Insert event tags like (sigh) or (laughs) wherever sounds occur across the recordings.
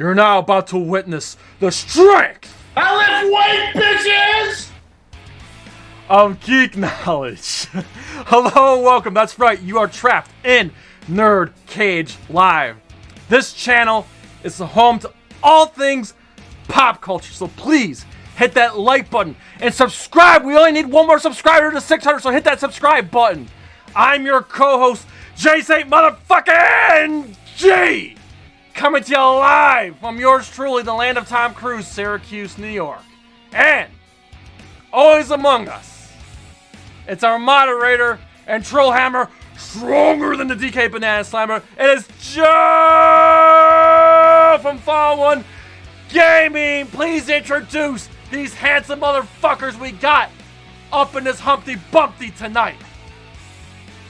You're now about to witness the strength I lift weight, bitches! of geek knowledge. (laughs) Hello and welcome. That's right, you are trapped in Nerd Cage Live. This channel is the home to all things pop culture. So please hit that like button and subscribe. We only need one more subscriber to 600, so hit that subscribe button. I'm your co-host, Jay St. Motherfucking G, coming to you live from yours truly, the land of Tom Cruise, Syracuse, New York, and always among us. It's our moderator and Trollhammer, stronger than the DK Banana Slammer. It is Joe from Fall One Gaming. Please introduce these handsome motherfuckers we got up in this Humpty Bumpty tonight.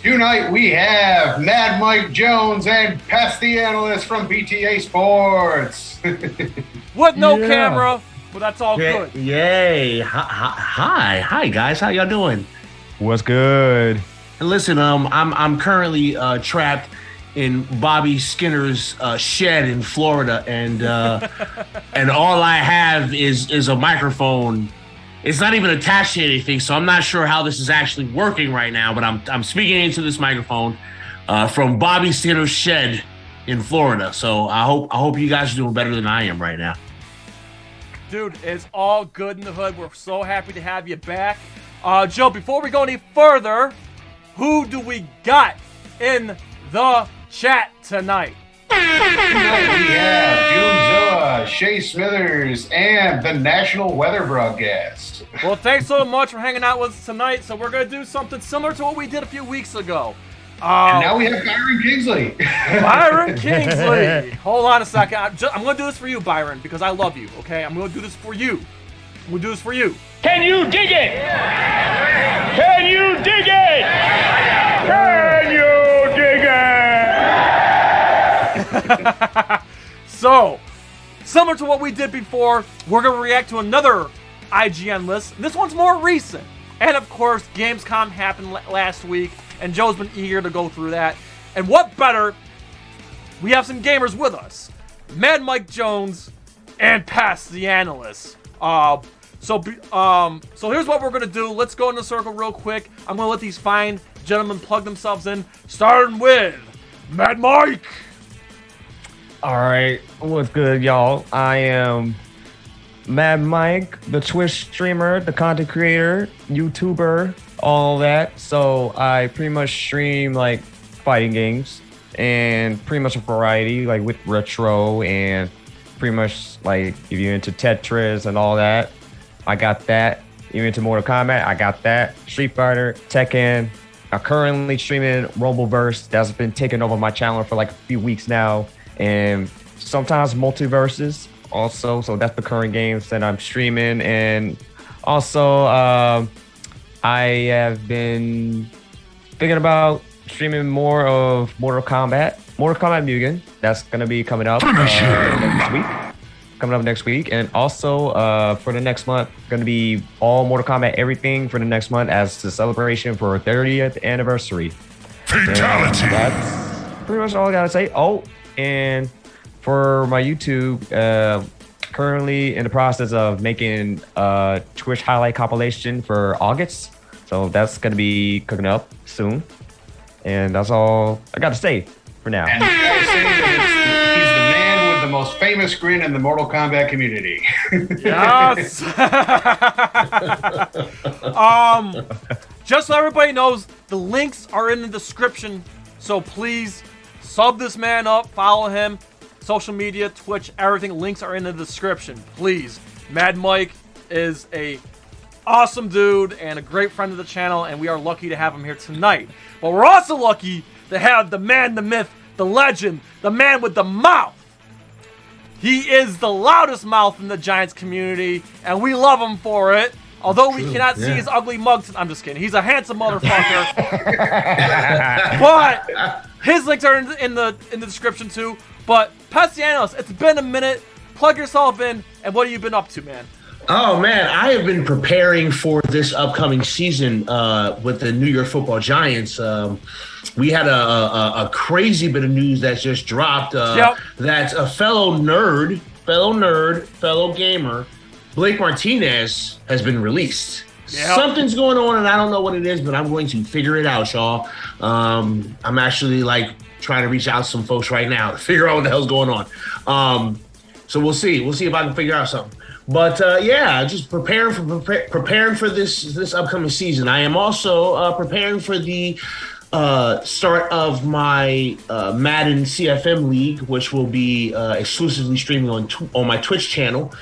Tonight we have Mad Mike Jones and Pest the Analyst from BTA Sports. (laughs) With no Yeah. camera, but that's all Yay! good. Yay. Hi, hi, hi, guys. How y'all doing? What's good? And listen, um, I'm I'm currently uh, trapped in Bobby Skinner's uh, shed in Florida, and uh, (laughs) and all I have is is a microphone. It's not even attached to anything, so I'm not sure how this is actually working right now. But I'm I'm speaking into this microphone uh, from Bobby Skinner's shed in Florida. So I hope I hope you guys are doing better than I am right now. Dude, it's all good in the hood. We're so happy to have you back. Uh, Joe, before we go any further, who do we got in the chat tonight? Tonight we have Doomzilla, Shay Smithers, and the National Weather Broadcast. Well, thanks so much for hanging out with us tonight. So we're gonna do something similar to what we did a few weeks ago. And Uh, now we have Byron Kingsley. Byron (laughs) Kingsley. Hold on a second. I'm, ju- I'm gonna do this for you, Byron, because I love you. Okay, I'm gonna do this for you. I'm gonna do this for you. Can you dig it? Can you dig it? Can you dig it? (laughs) So, similar to what we did before, we're gonna react to another IGN list. This one's more recent, and of course, Gamescom happened la- last week, and Joe's been eager to go through that. And what better? We have some gamers with us, Mad Mike Jones and Pass the Analyst. Uh, so, um, so here's what we're gonna do. Let's go in the circle real quick. I'm gonna let these fine gentlemen plug themselves in, starting with Mad Mike. All right, what's good, y'all? I am Mad Mike, the Twitch streamer, the content creator, YouTuber, all that. So I pretty much stream like fighting games and pretty much a variety, like with retro and pretty much like if you're into Tetris and all that, I got that. You're into Mortal Kombat, I got that. Street Fighter, Tekken. I'm currently streaming Rumbleverse. That's been taking over my channel for like a few weeks now, and sometimes MultiVersus also. So that's the current games that I'm streaming, and also um, I have been thinking about streaming more of Mortal Kombat, Mortal Kombat Mugen. That's gonna be coming up uh, next week. Coming up next week, and also uh, for the next month, gonna be all Mortal Kombat everything for the next month as the celebration for our 30th anniversary. Fatality. That's pretty much all I gotta say. Oh, and for my YouTube, uh, currently in the process of making a Twitch highlight compilation for August. So that's gonna be cooking up soon. And that's all I gotta say for now. And I say that it's, he's the man with the most famous grin in the Mortal Kombat community. Yes. (laughs) um, just so everybody knows, the links are in the description. So please sub this man up, follow him, social media, Twitch, everything. Links are in the description. Please. Mad Mike is a awesome dude and a great friend of the channel, and we are lucky to have him here tonight. But we're also lucky to have the man, the myth, the legend, the man with the mouth. He is the loudest mouth in the Giants community, and we love him for it. Although we cannot see his ugly mug, I'm just kidding. He's a handsome (laughs) motherfucker. (laughs) but his links are in the, in the in the description too. But Pastianos, it's been a minute. Plug yourself in, and what have you been up to, man? Oh man, I have been preparing for this upcoming season uh, with the New York Football Giants. Um, we had a, a, a crazy bit of news that just dropped. Uh, Yep. That a fellow nerd, fellow nerd, fellow gamer, Blake Martinez has been released. Yep. Something's going on, and I don't know what it is, but I'm going to figure it out, y'all. Um, I'm actually like trying to reach out to some folks right now to (laughs) figure out what the hell's going on. Um, so we'll see. We'll see if I can figure out something. But uh, yeah, just preparing for prepare, preparing for this this upcoming season. I am also uh, preparing for the uh, start of my uh, Madden CFM league, which will be uh, exclusively streaming on tw- on my Twitch channel.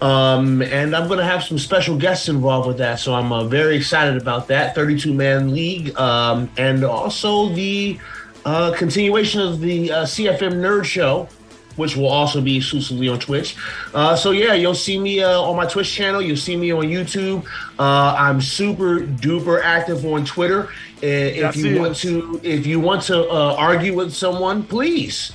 Um, and I'm going to have some special guests involved with that, so I'm uh, very excited about that. 32 man league, um, and also the uh, continuation of the uh, CFM Nerd Show, which will also be exclusively on Twitch. Uh, so yeah, you'll see me uh, on my Twitch channel. You'll see me on YouTube. Uh, I'm super duper active on Twitter. If you want to, if you want to uh, argue with someone, please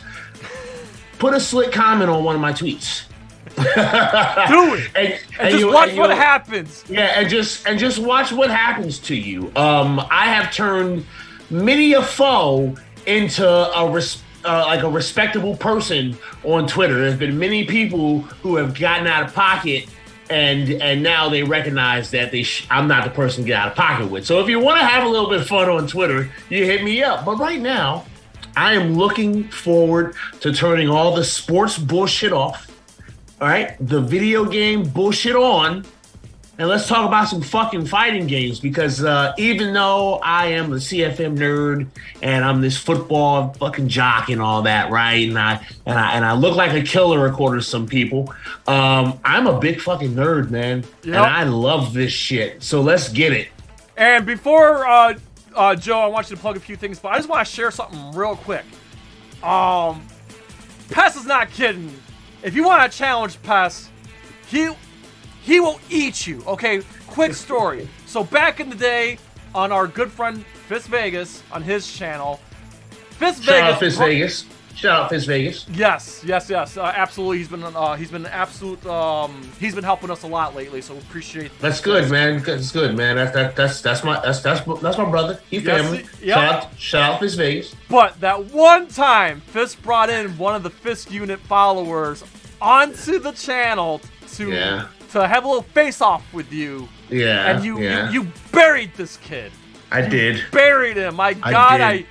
put a slick comment on one of my tweets. Do it. (laughs) And, And just you- watch and what happens. yeah, and just and just watch what happens to you. Um, I have turned many a foe into a res- uh, like a respectable person on Twitter. There's been many people who have gotten out of pocket, and and now they recognize that they sh- I'm not the person to get out of pocket with. So if you want to have a little bit of fun on Twitter, you hit me up. But right now, I am looking forward to turning all the sports bullshit off. All right, the video game bullshit on and let's talk about some fucking fighting games because uh, even though I am a CFM nerd and I'm this football fucking jock and all that, right? And I and I and I look like a killer according to some people. Um, I'm a big fucking nerd, man, Yep. and I love this shit. So let's get it. And before uh, uh, Joe, I want you to plug a few things, but I just want to share something real quick. Um, Pest is not kidding. If you want to challenge pass, he he will eat you. Okay, quick story. So back in the day, on our good friend Fist Vegas on his channel, Fist Shout Vegas. Fist Vegas. Shout out Fist Vegas. Yes, yes, yes. Uh, absolutely. He's been uh, he's been an absolute. Um, he's been helping us a lot lately, so we appreciate. That's good, man. That's good, man. That's that, that's that's my that's that's that's my brother. He Yes, family. yep. Shout out shout out Fist Vegas. But that one time, Fist brought in one of the Fist unit followers onto the channel to Yeah. to have a little face off with you, Yeah, and you, yeah. you you buried this kid. I did. Buried him. My I God, I.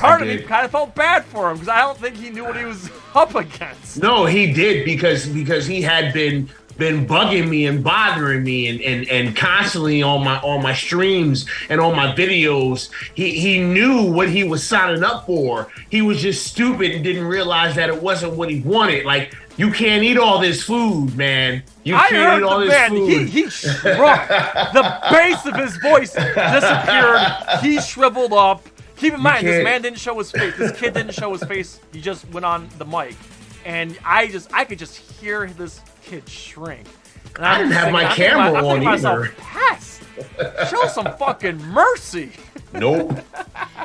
part I of me kind of felt bad for him because I don't think he knew what he was (laughs) up against. No, he did because because he had been been bugging me and bothering me and, and, and constantly on my on my streams and on my videos. He he knew what he was signing up for. He was just stupid and didn't realize that it wasn't what he wanted. Like you can't eat all this food, man. You I can't eat all this man. food. He, he shrunk. the (laughs) base of his voice disappeared. He shriveled up. Keep in mind, this man didn't show his face. This kid didn't show his face. He just went on the mic, and I just, I could just hear this kid shrink. And I didn't have thinking- my I'm camera I'm on to myself, either. Pest, show some fucking mercy. Nope.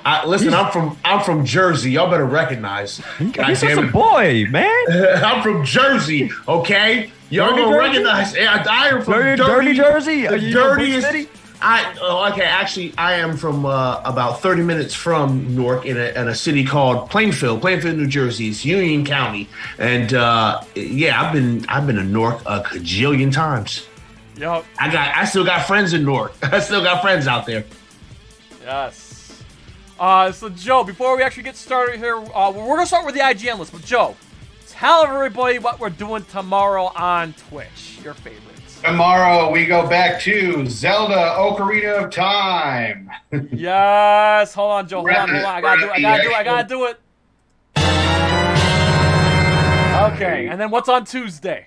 I, listen, I'm from I'm from Jersey. Y'all better recognize. God He's just damn a it. boy, man. (laughs) I'm from Jersey, okay? Y'all Dirty don't Jersey? recognize. Yeah, I am from Dirty, dirty Jersey. The you from dirtiest. I oh, okay. Actually, I am from uh, about 30 minutes from Newark in a, in a city called Plainfield, Plainfield, New Jersey. It's Union County, and uh, yeah, I've been I've been to Newark a cajillion times. Yup. I got I still got friends in Newark. (laughs) I still got friends out there. Yes. Uh, so Joe, before we actually get started here, uh, we're gonna start with the IGN list. But Joe, tell everybody what we're doing tomorrow on Twitch. Your favorites. Tomorrow we go back to Zelda Ocarina of Time. (laughs) yes. Hold on, Joe. Hold on. Hold on. I gotta do it. I gotta do it. I gotta do it. Okay. And then what's on Tuesday?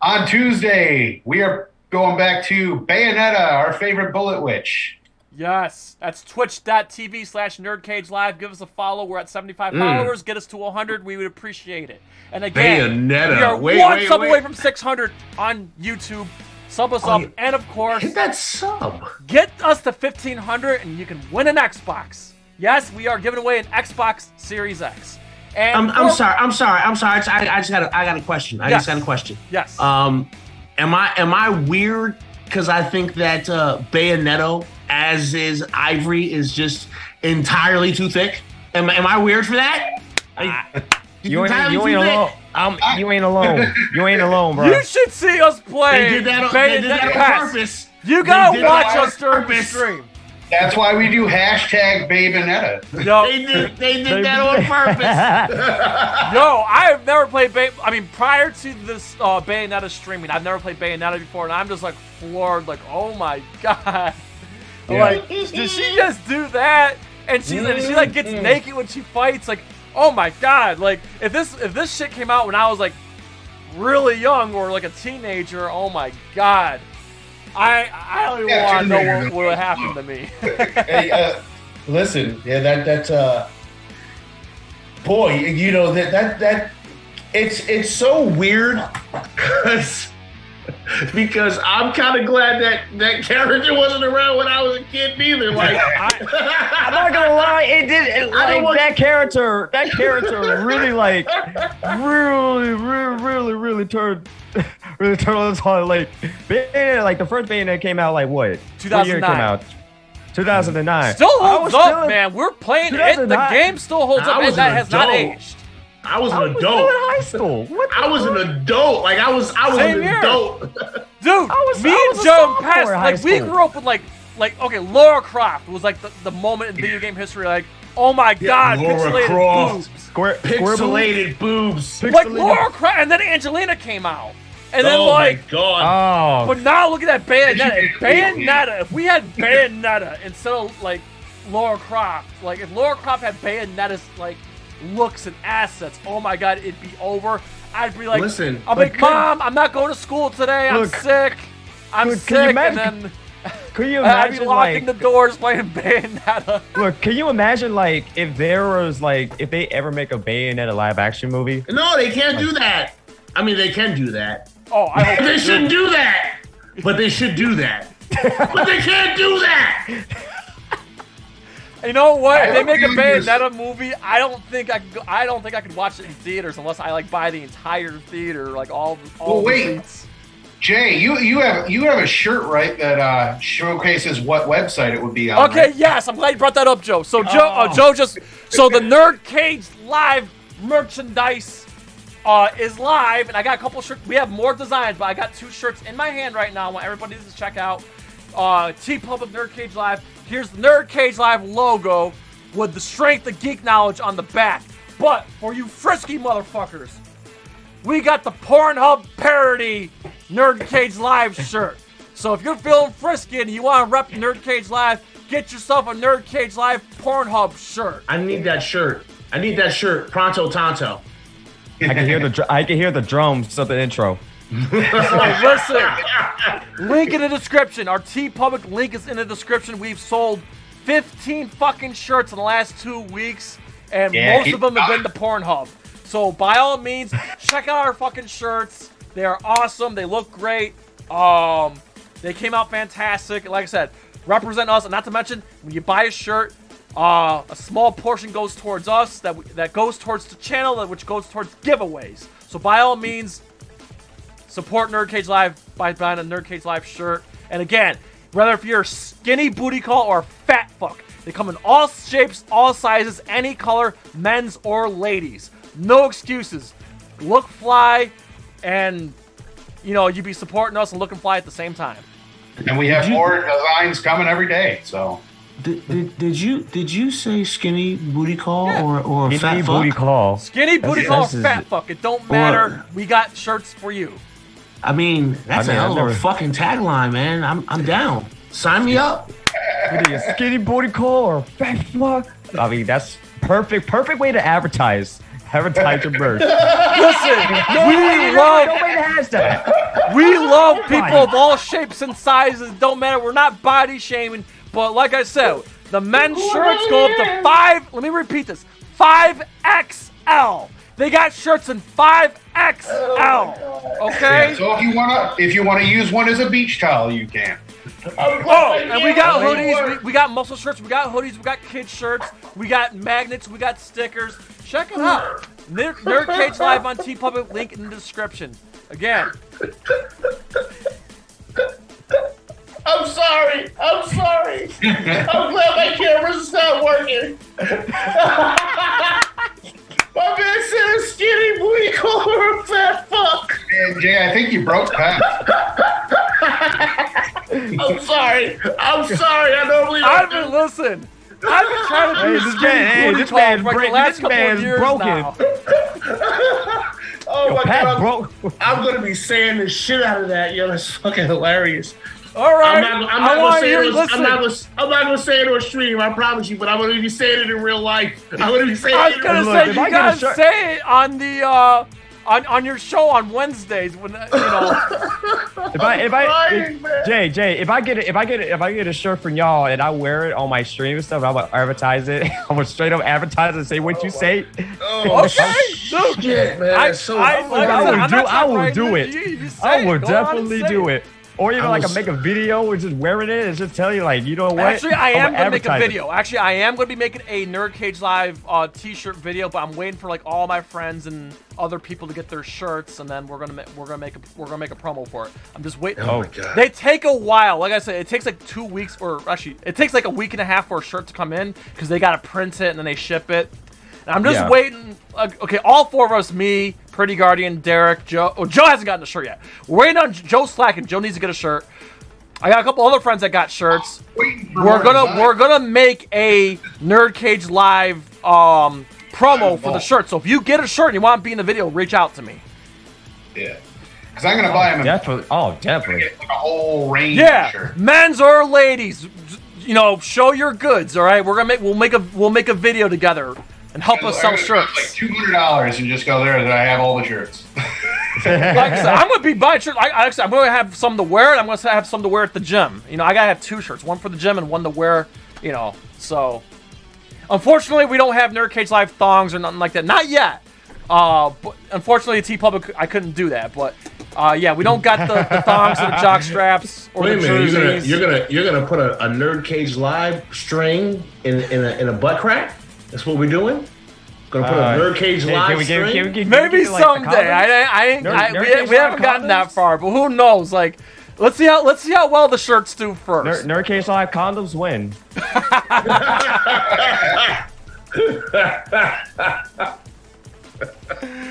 On Tuesday, we are going back to Bayonetta, our favorite bullet witch. Yes, that's twitch.tv slash nerdcage live. Give us a follow. We're at 75 followers. Get us to 100. We would appreciate it. And again, Bayonetta. we are Wait, one wait, sub wait. away from 600 on YouTube. Sub us Oh, up. And of course, Hit that sub. get us to 1500 and you can win an Xbox. Yes, we are giving away an Xbox Series X. And I'm, I'm sorry. I'm sorry. I'm sorry. I, I just got a, I got a question. I Yes. just got a question. Yes. Um, am I am I weird because I think that uh, Bayonetta, as is Ivory, is just entirely too thick? Am, am I weird for that? Like, (laughs) You ain't, you ain't alone. I'm, you ain't alone. You ain't alone, bro. You should see us play. They did that. On, they did that on purpose. You gotta watch that on us during the stream. That's why we do hashtag Babenetta. Yo, They did. They did that on purpose. (laughs) yo, I have never played Bay. I mean, prior to this uh, Bayonetta streaming, I've never played Bayonetta before, and I'm just like floored. Like, oh my (laughs) god! Like, did she just do that? And she, and she like gets naked when she fights. Like, oh my god! Like, if this if this shit came out when I was like really young or like a teenager, oh my god! I I don't even Yeah, want to know what, what would happen to me. (laughs) hey, uh, listen, yeah, that that uh, boy, you know that that that it's it's so weird (laughs) because (laughs) because I'm kind of glad that that character wasn't around when I was a kid neither. Like, (laughs) I'm not gonna lie, it did. It, I don't like want- that character, that character really like, really, really, really, really turned, (laughs) really turned on its heart. Like, Bayonetta, like the first Bayonetta came out like what? What year 2009. came out? 2009. Still holds up, still in- man. We're playing it. The game still holds up, and that an has not aged. I was I an was still in adult. high school. What the I was an adult. Like I was I was Same an here. adult. (laughs) Dude, was- me I and was a Joe passed in high like we grew up with like like okay, Laura Croft was like the, the moment in video game history like oh my god, Laura pixelated Croft. boobs. Square, square boobs? Pixelated boobs. Like Pixelated- Laura Croft, and then Angelina came out, and then oh like. my god. Oh, But now look at that Bayonetta. If She did. Bayonetta, if we had Bayonetta instead of like Laura Croft, like if Laura Croft had Bayonetta's like looks and assets, oh my god, it'd be over. I'd be like, Listen, I'm but like, Mom, I'm not going to school today. I'm sick. I'm could- sick, could you and imagine- then could you (laughs) I'd be imagine locking like? the doors playing Bayonetta. Look, can you imagine like if there was like if they ever make a Bayonetta live action movie? No, they can't do that. I mean, they can do that. Oh, I hope (laughs) They they shouldn't do. do that. But they should do that. (laughs) but they can't do that. You know what? If they make a use- Bayonetta movie, I don't think I could. Go, I don't think I could watch it in theaters unless I like buy the entire theater, like all all Well, wait. seats. Jay, you you have you have a shirt right that uh, showcases what website it would be on. Okay, right? yes, I'm glad you brought that up, Joe. So Joe, uh, Joe just so the Nerd Cage live merchandise uh, is live, and I got a couple shirts. We have more designs, but I got two shirts in my hand right now. I want everybody to check out uh, TeePublic Nerd Cage Live. Here's the Nerd Cage Live logo with the strength of geek knowledge on the back. But for you frisky motherfuckers, we got the Pornhub parody Nerd Cage Live shirt. So if you're feeling frisky and you want to rep Nerd Cage Live, get yourself a Nerd Cage Live Pornhub shirt. I need that shirt. I need that shirt. Pronto Tonto. I can hear the I can hear the drums of the intro. Listen, (laughs) link in the description. Our TeePublic link is in the description. We've sold 15 fucking shirts in the last two weeks, and Yeah, most of them have been the (laughs) Pornhub. So by all means, check out our fucking shirts. They are awesome. They look great. Um, they came out fantastic. Like I said, represent us, and not to mention when you buy a shirt. Uh, a small portion goes towards us that we, that goes towards the channel, that which goes towards giveaways. So by all means, support Nerd Cage Live by buying a Nerd Cage Live shirt. And again, whether if you're a skinny booty call or a fat fuck, they come in all shapes, all sizes, any color, men's or ladies. No excuses. Look fly, and you know you'd be supporting us and looking fly at the same time. And we have more designs coming every day. So Did, did, did you did you say skinny booty call or or Give fat me fuck? booty call. Skinny booty That's- call, or that's- fat fuck, it don't matter. We got shirts for you. I mean, that's I mean, a hell I've of a fucking tagline, man. I'm I'm down. Sign me up. What are you, skinny booty call or fat fuck? I mean, that's perfect. Perfect way to advertise. Advertise your merch. Listen, we love Nobody has that. We love people of all shapes and sizes. Don't matter. We're not body shaming. But like I said, the men's shirts go up to five. Let me repeat this: five XL. They got shirts in 5XL. Okay? so if you want to if you want to use one as a beach towel, you can. oh, and we got hoodies, we, we, got muscle shirts, we got hoodies, we got kid shirts, we got magnets, we got stickers. Check it out. Nerd, Nerd Cage Live on TeePublic, link in the description. Again. I'm sorry. I'm sorry. (laughs) I'm glad my camera's not working. (laughs) my man said a skinny booty called her a fat fuck. And Jay, I think you broke Pat. (laughs) I'm sorry. I'm sorry. I normally don't believe it. I've been listen. I've been trying to do this this man- hey, this call man's for like break- this couple of man's broken. now. (laughs) Oh my Pat god. I'm, broke. I'm gonna be saying the shit out of that. Yo, that's fucking hilarious. All right, I'm not, I'm not gonna want to say hear. it. On, Listen, I'm not gonna. I'm not gonna say it on stream. I promise you. But I'm gonna be saying it in real life. I'm gonna be saying I it. was in gonna real say you I get a say it on the uh on on your show on Wednesdays when uh, you know. (laughs) If I if I crying, if- Jay Jay if I get it if I get it if I get a shirt from y'all and I wear it on my stream and stuff I'm gonna advertise it (laughs) I'm gonna straight up advertise and say what you say Oh, (laughs) Okay, dude. shit, man. I, That's so I, I, like I said, will I'm do- I will trying to do it. you, you I it. will Go definitely say do it or even I like was- I make a video with just wearing it and just tell you like you know what Actually, I am I'ma make a video. Actually, I am gonna be making a Nerd Cage Live uh, T-shirt video, but I'm waiting for like all my friends and other people to get their shirts, and then we're gonna ma- we're gonna make a we're gonna make a promo for it. I'm just waiting. Oh my god. They take a while. Like I said, it takes like two weeks, or actually, it takes like a week and a half for a shirt to come in because they gotta print it and then they ship it. And I'm just Yeah. waiting. Uh, okay, all four of us, me, Pretty Guardian, Derek, Joe. Oh, Joe hasn't gotten a shirt yet. We're waiting on Joe slacking. Joe needs to get a shirt. I got a couple other friends that got shirts. We're gonna we're gonna make a Nerd Cage Live um promo for the shirt. So if you get a shirt and you want to be in the video, reach out to me. Yeah. Because I'm gonna buy him a, definitely oh definitely get like a whole range Yeah, of shirts. men's or ladies, you know, show your goods. All right, we're gonna make we'll make a we'll make a video together and help us sell shirts. Like shirts. two hundred dollars and just go there and I have all the shirts. (laughs) Like I said, I'm gonna be buying shirts. I, I, actually, I'm gonna have some to wear, and I'm gonna have some to wear at the gym. You know, I gotta have two shirts, one for the gym and one to wear. You know, so unfortunately, we don't have Nerd Cage Live thongs or nothing like that. Not yet. Uh, but unfortunately, TeePublic, I couldn't do that. But uh, yeah, we don't got the, the thongs or the jock (laughs) straps or Wait a the minute, you're gonna you're gonna you're gonna put a, a nerd cage live string in in a, in a butt crack? That's what we're doing. Gonna put Uh, a nerd cage Can- live can we get- string. can we get- can we Maybe get, like, someday. I. I, I, Nerd- I- Nerd we, we haven't gotten that far, but who knows? Like, let's see how let's see how well the shirts do first. Nerd, Nerd Cage Live condoms win (laughs)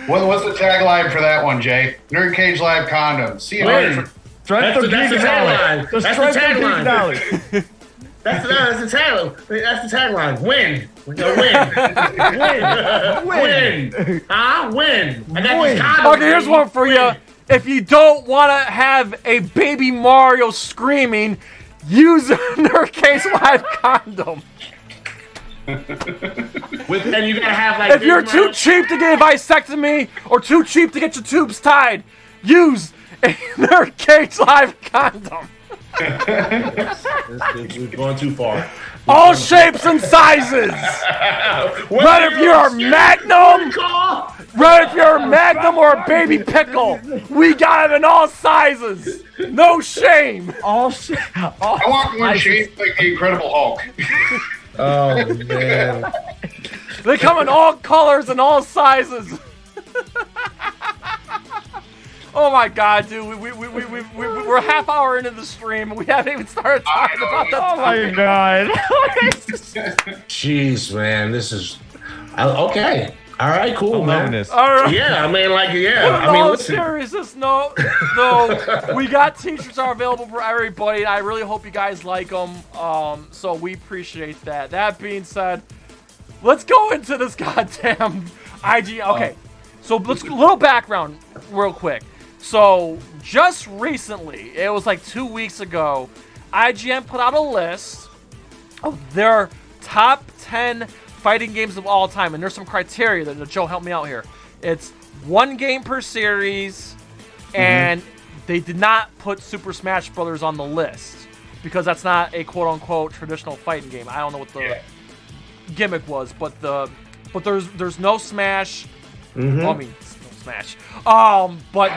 What, what's the tagline for that one, Jay? Nerd Cage Live condoms. See you later. Strength That's of the- that's the geek knowledge. tagline. That's the strength of geek tagline. (laughs) knowledge. That's, that's the tagline. That's the tagline. Win. We're gonna (laughs) win. Win. win. Huh? Win. I got Win. these condoms. Okay, here's one for you. If you don't want to have a baby Mario screaming, use a Nerd Cage Live condom. With, and you gotta have like. If you're too amount- cheap to get a vasectomy or too cheap to get your tubes tied, use a (laughs) Nerd Cage Live condom. This- this- We've gone too far. All shapes and sizes. (laughs) Right if you're a Magnum, Call. right if you're a Magnum or a baby (laughs) pickle, we got it in all sizes. No shame. All shit. All, I want one shaped like the Incredible Hulk. (laughs) Oh man. They come in all colors and all sizes. Oh my god, dude. We, we, we, we, we, we, we're a half hour into the stream and we haven't even started talking about the oh my god. (laughs) Jeez, man, this is I, okay. All right, cool, I'm man. All right. Yeah, I mean, like, yeah. But I mean, all listen. seriousness, no, (laughs) though, we got t-shirts are available for everybody. I really hope you guys like them. Um, so we appreciate that. That being said, let's go into this (laughs) goddamn IG. Okay, so let's a little background real quick. So just recently, it was like two weeks ago, IGN put out a list of their top 10 fighting games of all time. And there's some criteria that Joe help me out here. It's one game per series, and they did not put Super Smash Brothers on the list because that's not a quote unquote traditional fighting game. I don't know what the Yeah. gimmick was, but the but there's there's no Smash. Mm-hmm. Well, I mean, no Smash. Um, but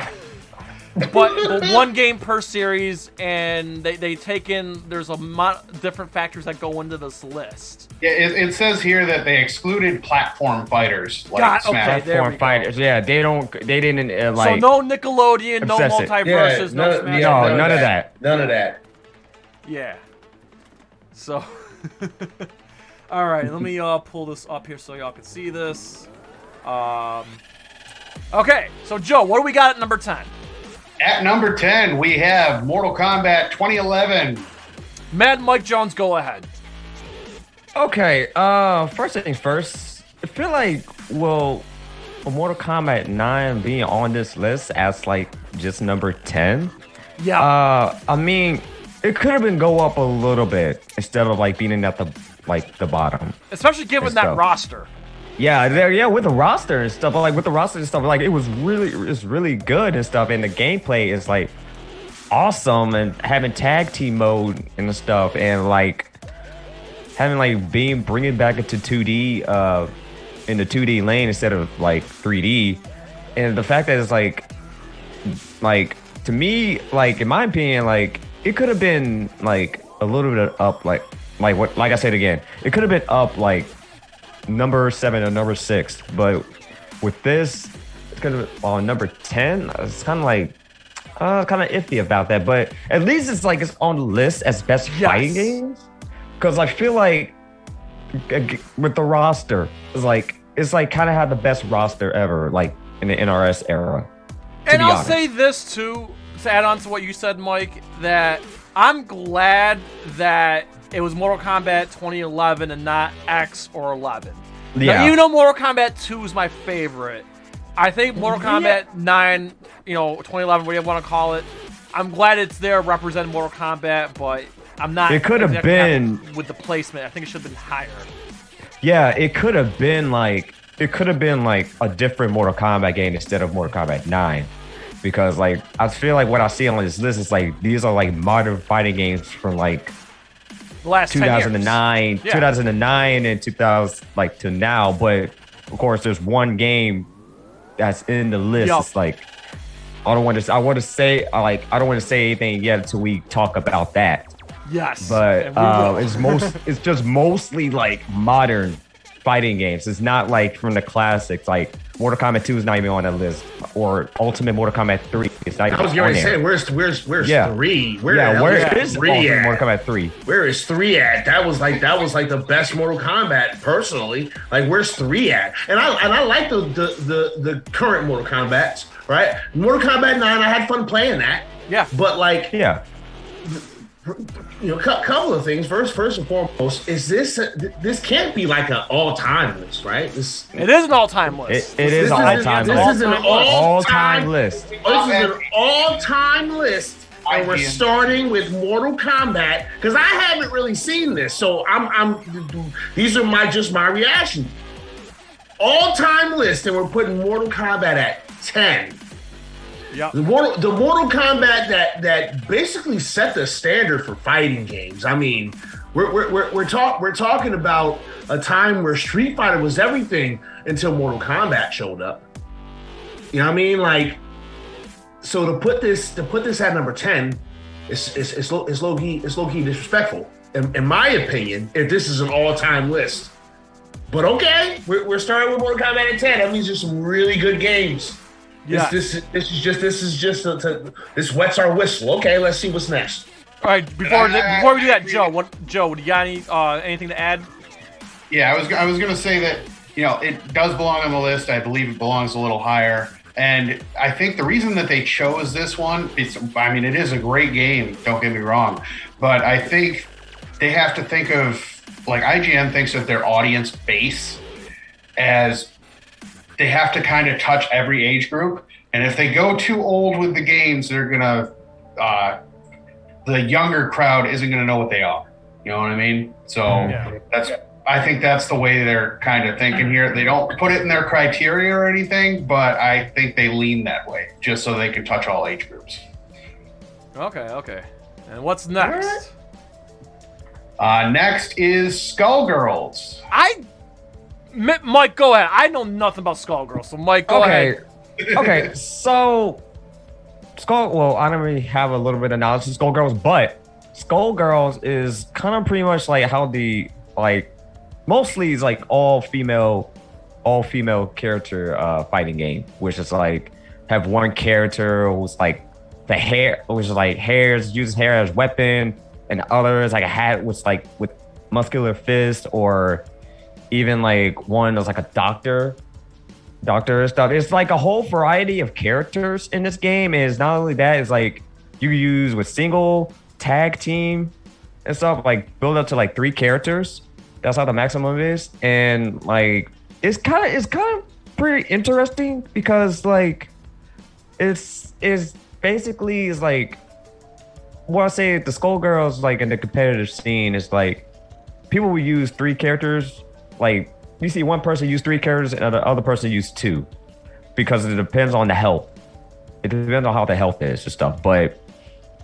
but, but one game per series, and they, they take in there's a mo- different factors that go into this list. Yeah, it, it says here that they excluded platform fighters like God, Smash. okay. Platform fighters. Yeah, they don't. They didn't uh, so no Nickelodeon, no obsessive. MultiVersus, no none, Smash. No, none of that. None of that. Yeah. So, (laughs) all right, let me uh, pull this up here so y'all can see this. Um, okay, so Joe, what do we got at number ten? At number 10, we have Mortal Kombat 2011. Mad Mike Jones, go ahead. Okay, uh, first things first. I feel like, well, for Mortal Kombat 9 being on this list as like just number 10, Yeah, uh, I mean, it could have been go up a little bit instead of like being at the like the bottom. especially given that roster. Yeah, there, yeah, with the roster and stuff, like with the roster and stuff, like it was really, it's really good and stuff, and the gameplay is like awesome, and having tag team mode and stuff, and like having like being bringing back into 2D, uh, in the 2D lane instead of like 3D, and the fact that it's like, like to me, like in my opinion, like it could have been like a little bit up, like like what, like I said again, it could have been up like number seven or number six. But with this, it's gonna on number ten. It's kind of like uh, kind of iffy about that. But at least it's like it's on the list as best Yes. fighting games. Because I feel like with the roster, it's like it's like kind of had the best roster ever, like in the NRS era. And I'll honest. say this too, to add on to what you said, Mike, that I'm glad that it was Mortal Kombat 2011 and not X or 11. Now, Yeah. even though Mortal Kombat 2 is my favorite, I think Mortal Kombat 9, you know, 2011, whatever you want to call it, I'm glad it's there representing Mortal Kombat, but I'm not. It could have been- with the placement. I think it should have been higher. Yeah, it could have been like it could have been like a different Mortal Kombat game instead of Mortal Kombat 9. Because like I feel like what I see on this list is like these are like modern fighting games from like The last 2009, Yeah. 2009 and 2000 like to now, but of course there's one game that's in the list. Yup. It's like I don't want to I want to say I like I don't want to say anything yet until we talk about that Yes. but uh, it's most (laughs) it's just mostly like modern fighting games. It's not like from the classics. Like Mortal Kombat 2 is not even on that list, or Ultimate Mortal Kombat 3 is not even I was on going to say, where's where's where's Yeah. three? Where yeah, where is is three Ultimate at? Mortal Kombat 3? Where is three at? That was like that was like the best Mortal Kombat personally. Like where's three at? And I and I like the the the, the current Mortal Kombat's right. Mortal Kombat Nine, I had fun playing that. yeah. But like Yeah, you know, a couple of things. First, first and foremost, is this this can't be like an all time list, right? This It is an all-time list. it This is is- all time list. this is an All all-time- time list. This is an all time list. And we're starting with Mortal Kombat because I haven't really seen this, so I'm, I'm. These are my just my reaction. All time list, and we're putting Mortal Kombat at ten. Yep. The Mortal, the Mortal Kombat that that basically set the standard for fighting games. I mean, we're we're we're, we're talk we're talking about a time where Street Fighter was everything until Mortal Kombat showed up. You know what I mean? Like, so to put this to put this at number ten, it's it's it's, low, it's low key it's low key disrespectful. In, in my opinion, if this is an all time list. But okay, we're, we're starting with Mortal Kombat at ten. That means there's some really good games. Yeah. This, this this is just this is just a, to, this wets our whistle. Okay, let's see what's next. All right. Before before we do that, Joe, what Joe? Do you got any uh, anything to add? Yeah, I was I was gonna say that you know it does belong on the list. I believe it belongs a little higher, and I think the reason that they chose this one is I mean it is a great game. Don't get me wrong, but I think they have to think of like IGN thinks of their audience base as they have to kind of touch every age group, and if they go too old with the games, they're gonna uh, the younger crowd isn't gonna know what they are. You know what I mean? So Yeah. that's I think that's the way they're kind of thinking here. They don't put it in their criteria or anything, but I think they lean that way just so they can touch all age groups. Okay. Okay. And what's next? Uh, next is Skullgirls. I, Mike, go ahead. I know nothing about Skullgirls, so Mike, go okay. ahead. (laughs) okay, so Skull. Well, I don't really have a little bit of knowledge of Skullgirls, but Skullgirls is kind of pretty much like how the like mostly is like all female, all female character uh fighting game, which is like have one character who's like the hair, which is like hairs uses hair as weapon, and and others like a hat with like with muscular fist or even like one that's like a doctor doctor stuff. It's like a whole variety of characters in this game. Is not only that it's like you use with single tag team and stuff like build up to like three characters. That's how the maximum is. And like it's kind of it's kind of pretty interesting because like it's is basically is like what I say the Skullgirls like in the competitive scene is like people will use three characters like you see one person use three characters and the other person use two because it depends on the health. It depends on how the health is and stuff. But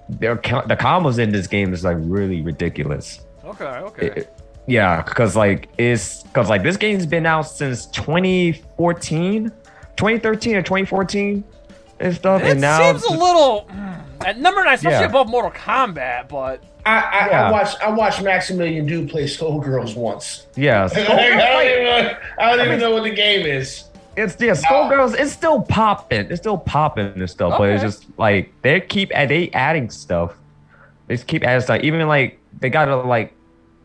their the combos in this game is like really ridiculous. Okay, okay. It- yeah, because like it's because like this game's been out since 2014, 2013 or 2014 and stuff, it and now seems a little mm, at number nine, especially Yeah. above Mortal Kombat. But I, I, Yeah. I watched I watched Maximilian Dood play Skullgirls once. yeah, (laughs) I don't even, I don't even know what the game is. It's yeah, Skullgirls. It's still popping. It's still popping and stuff, but it's just like they keep they adding stuff. They just keep adding stuff. Even like they got a like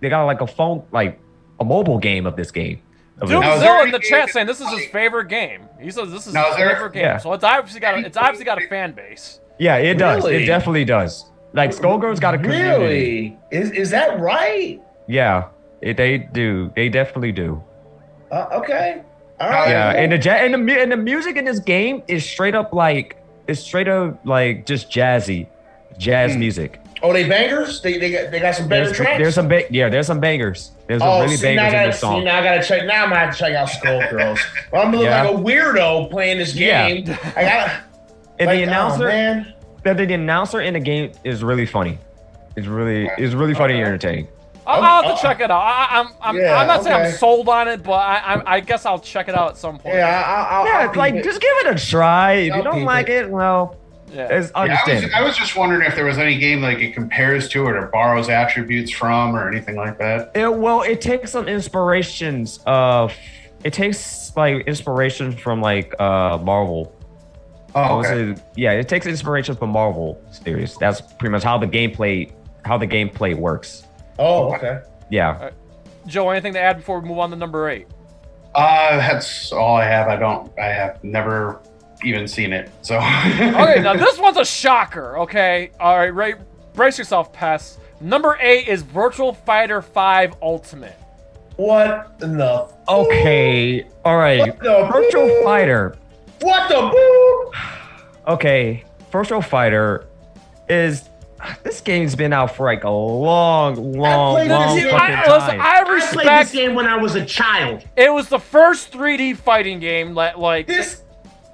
they got like a phone like a mobile game of this game. Of Doomzilla there in the chat saying this is his favorite game. He says this is Now, his is there- favorite game. Yeah. So it's obviously got a, it's obviously got a fan base. yeah, it does. Really? It definitely does. Like Skullgirls got a community. Really? Is is that right? Yeah, it, they do. They definitely do. Uh, okay. All right. Yeah, and the ja- and the mu- and the music in this game is straight up like it's straight up like just jazzy, jazz Hmm. music. oh, they bangers. They they got they got some banger There's, tracks. there's some ba- yeah, there's some bangers. There's some Oh, really see, bangers in gotta, this song. see, now I gotta check. Now I'm gonna have to check out Skullgirls. (laughs) well, I'm gonna look Yeah. like a weirdo playing this Yeah. game. I gotta. and like, the oh, announcer, man. The, the announcer in the game is really funny. It's really, it's really funny and entertaining. I'll, I'll have to check it out. I, I'm I'm, Yeah, I'm not saying. I'm sold on it, but I, I I guess I'll check it out at some point. Yeah, I, I, I'll, Yeah, I'll like just give it a try. If I'll you don't peep like it. it, well, Yeah. it's Yeah, I was, understandable. I was just wondering if there was any game like it compares to it or borrows attributes from or anything like that. It, well, it takes some inspirations of. It takes like inspiration from like uh Marvel. I Oh, okay. say- yeah, it takes inspiration from Marvel series. That's pretty much how the gameplay how the gameplay works. Oh, okay. Yeah. Joe, anything to add before we move on to number eight? Uh, that's all I have. I don't. I have never even seen it. So. (laughs) Okay, now this one's a shocker. Okay, all right, right, brace yourself, Pest. Number eight is Virtual Fighter Five Ultimate. What the? Okay. All right. What the Virtual? Fighter. What the boop? Okay. Virtual Fighter is this game's been out for like a long, long, played long this fucking game- I, listen, time. I I played this game when I was a child. It was the first 3D fighting game. Like, like This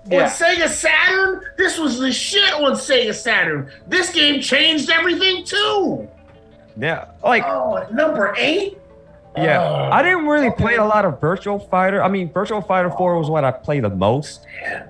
Yeah. on Sega Saturn, this was the shit on Sega Saturn. This game changed everything too. yeah. Like Oh, number eight. Yeah, Oh, I didn't really okay. play a lot of Virtual Fighter. I mean, Virtual Fighter 4 was what I played the most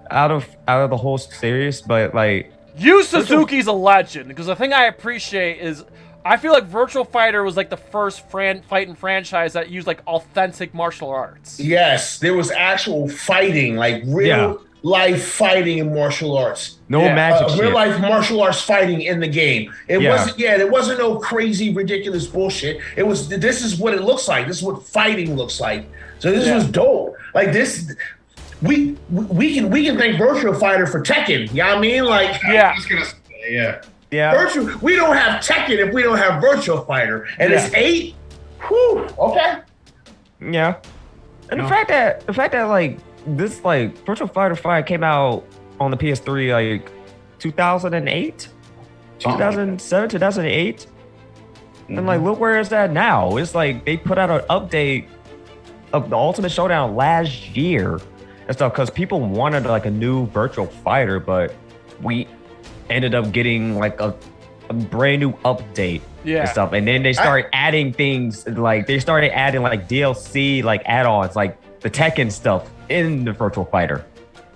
out of out of the whole series. But like, you Suzuki's a legend because the thing I appreciate is I feel like Virtual Fighter was like the first fran- fighting franchise that used like authentic martial arts. Yes, there was actual fighting, like real Yeah. Life fighting in martial arts. no Yeah, magic Uh, real life martial arts fighting in the game. It Yeah. wasn't, yeah, it wasn't no crazy, ridiculous bullshit. It was, this is what it looks like. This is what fighting looks like. So this Yeah. was dope. Like this, we we can we can thank Virtual Fighter for Tekken. You know what I mean? Like Yeah. I was gonna say, yeah. yeah, Virtual, we don't have Tekken if we don't have Virtual Fighter, and it's eight. Whew, okay. yeah. And the fact that the fact that like this like Virtual Fighter 5 came out on the PS3 like 2008, Something like 2007, 2008. And Mm-hmm. like, look where it's at now. It's like they put out an update of the Ultimate Showdown last year and stuff because people wanted like a new virtual fighter, but we ended up getting like a, a brand new update Yeah. and stuff. And then they started adding things like they started adding like DLC, like add-ons, like the Tekken stuff in the virtual fighter.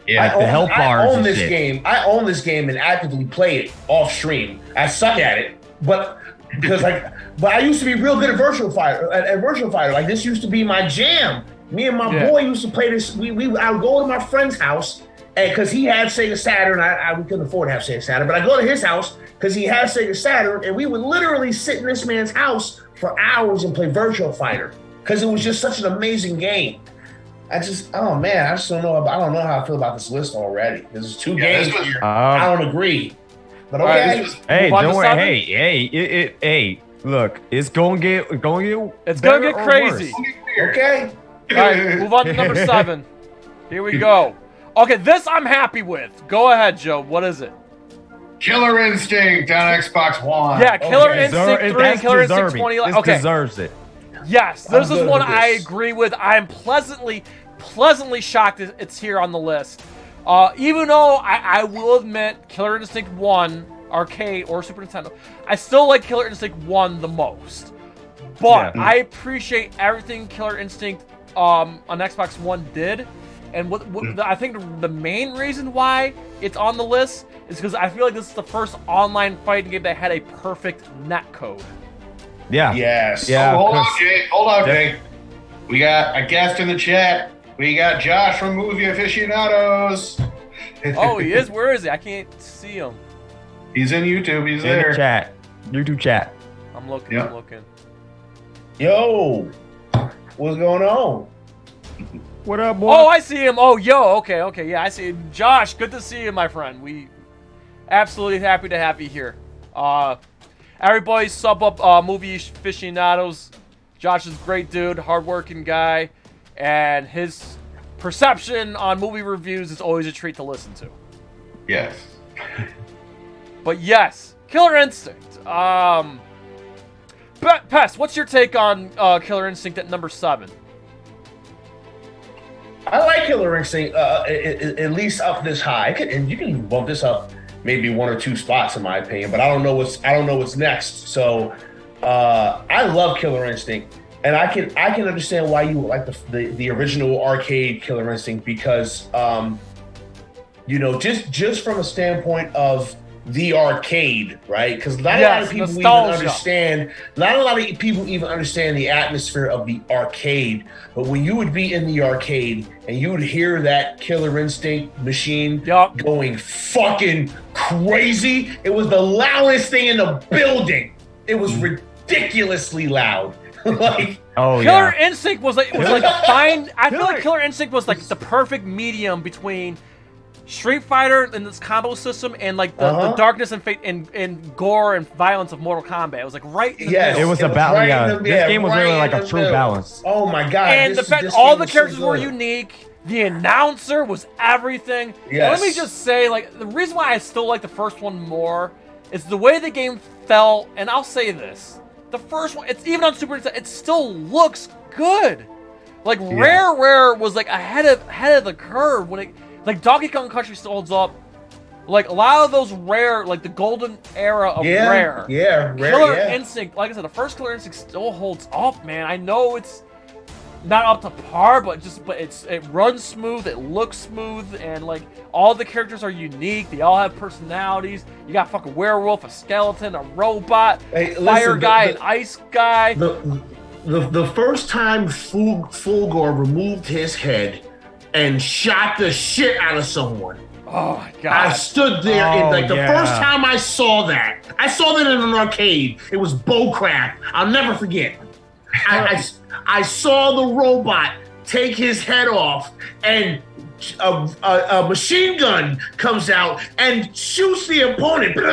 Yeah. Like the own- health I bars own this shit. game. I own this game and actively play it off stream. I suck at it, but because like, (laughs) but I used to be real good at Virtual Fighter. At, at Virtual Fighter, like this used to be my jam. Me and my Yeah. boy used to play this. We we I would go to my friend's house and because he had Sega Saturn, I, I we couldn't afford to have Sega Saturn, but I go to his house because he had Sega Saturn, and we would literally sit in this man's house for hours and play Virtual Fighter because it was just such an amazing game. I just, oh man, I just don't know. I don't know how I feel about this list already. There's two Yeah, games was- here. I Um, don't agree, but okay. this was- hey, Move on to don't worry. Hey, hey, it, it, hey, look, it's gonna get, gonna get, It's gonna get crazy. worse. okay. All right, move on to number (laughs) seven. Here we go. Okay, this I'm happy with. Go ahead, Joe. What is it? Killer Instinct on Xbox One. Yeah, Killer Okay. Instinct Deser- 3 and that's Killer Instinct 20. This Okay, deserves it. yes, this I'm is one with I this. agree with. I'm pleasantly, pleasantly shocked it's here on the list. Uh, even though I, I will admit, Killer Instinct 1, arcade or Super Nintendo, I still like Killer Instinct 1 the most. But Yeah. I appreciate everything Killer Instinct um, on Xbox One did. And what, what hmm. the, I think the main reason why it's on the list is because I feel like this is the first online fighting game that had a perfect net code. Yeah. Yes. Yeah. Oh, hold on, Chris. Jay. Hold on, Yeah. Jay. We got a guest in the chat. We got Josh from Movie Aficionados. Oh, he is. (laughs) Where is he? I can't see him. He's in YouTube. He's In the chat, YouTube chat. I'm looking. Yeah. I'm looking. Yo, what's going on? What up, boy? Oh, I see him. Oh, yo. Okay, okay. Yeah, I see him. Josh, good to see you, my friend. We absolutely happy to have you here. Uh, everybody sub up uh, movie aficionados. Josh is a great dude, hardworking guy, and his perception on movie reviews is always a treat to listen to. Yes. (laughs) But yes, Killer Instinct. Um, Pe- Pest, what's your take on uh, Killer Instinct at number seven? I like Killer Instinct, uh, at, at- least up this high, and you can bump this up maybe one or two spots in my opinion. But I don't know what's I don't know what's next. So uh, I love Killer Instinct, and I can I can understand why you like the the, the original arcade Killer Instinct because um, you know just just from a standpoint of the arcade, right? Because not a lot of people nostalgia. even understand. Not a lot of people even understand the atmosphere of the arcade. But when you would be in the arcade and you would hear that Killer Instinct machine Yup. going fucking crazy, it was the loudest thing in the building. It was ridiculously loud. (laughs) like oh Killer yeah. Instinct was like was like (laughs) fine. I feel like Killer- Killer Instinct was like the perfect medium between Street Fighter and this combo system and like the, the Uh-huh. darkness and fate and, and gore and violence of Mortal Kombat. It was like right Yeah, the Yes, middle. It was a balance, right yeah. in This yeah, game was right really like a true middle. balance. Oh my god! and this the is- fact all the was so characters were unique. The announcer was everything. And Yes. Let me just say, like, the reason why I still like the first one more is the way the game felt. And I'll say this: the first one, it's even on Super Nintendo, it still looks good. Like Rare, Rare was like ahead of ahead of the curve when it, like Donkey Kong Country still holds up. Like a lot of those rare, like the golden era of Yeah, Rare. yeah, rare. Killer yeah. Instinct, like I said, the first Killer Instinct still holds up, man. I know it's not up to par, but just but it's it runs smooth, it looks smooth, and like all the characters are unique. They all have personalities. You got fucking werewolf, a skeleton, a robot, Hey, fire listen, the- guy, the- an ice guy. the the the first time Ful, Fulgore removed his head and shot the shit out of someone. oh my god! I stood there Oh, and like the yeah. first time I saw that, I saw that in an arcade. It was bullcrap. I'll never forget. I, I, (laughs) I saw the robot take his head off and a, a, a machine gun comes out and shoots the opponent and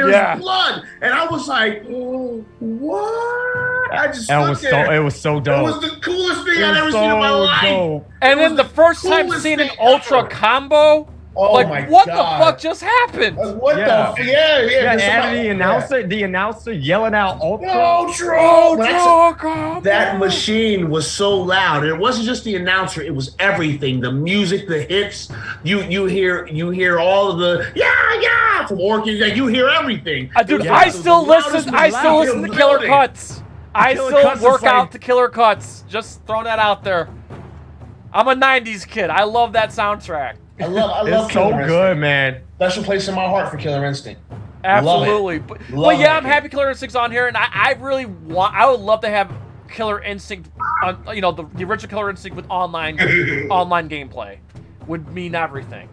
there's Yeah. blood and I was like "Oh, what I just That stood was so. there. It was so it was the coolest thing I'd ever so seen in my life dope. and it then was the the first time seeing an ultra ever. combo, oh like my what God. the fuck just happened? Like, what Yeah. the f- yeah yeah Yeah, and somebody- the announcer, the announcer yelling out ultra. No, Drew! Oh, When Ultra that machine was so loud, and it wasn't just the announcer; it was everything. The music, the hits. You you hear you hear all of the yeah yeah from Orchid. Like you hear everything. Uh, dude, It was- I it was still listen. I still loud listen to Killer. Cuts. I Killer still Cuts work like- out to Killer Cuts. Just throwing that out there. I'm a '90s kid. I love that soundtrack. I love I love It's so Killer good, Instinct. man. Special place in my heart for Killer Instinct. Love it. Absolutely. But, but Love yeah, it, I'm happy Killer Instinct's on here, and I, I really want. I would love to have Killer Instinct, on, you know, the, the original Killer Instinct with online (laughs) online gameplay. would mean everything.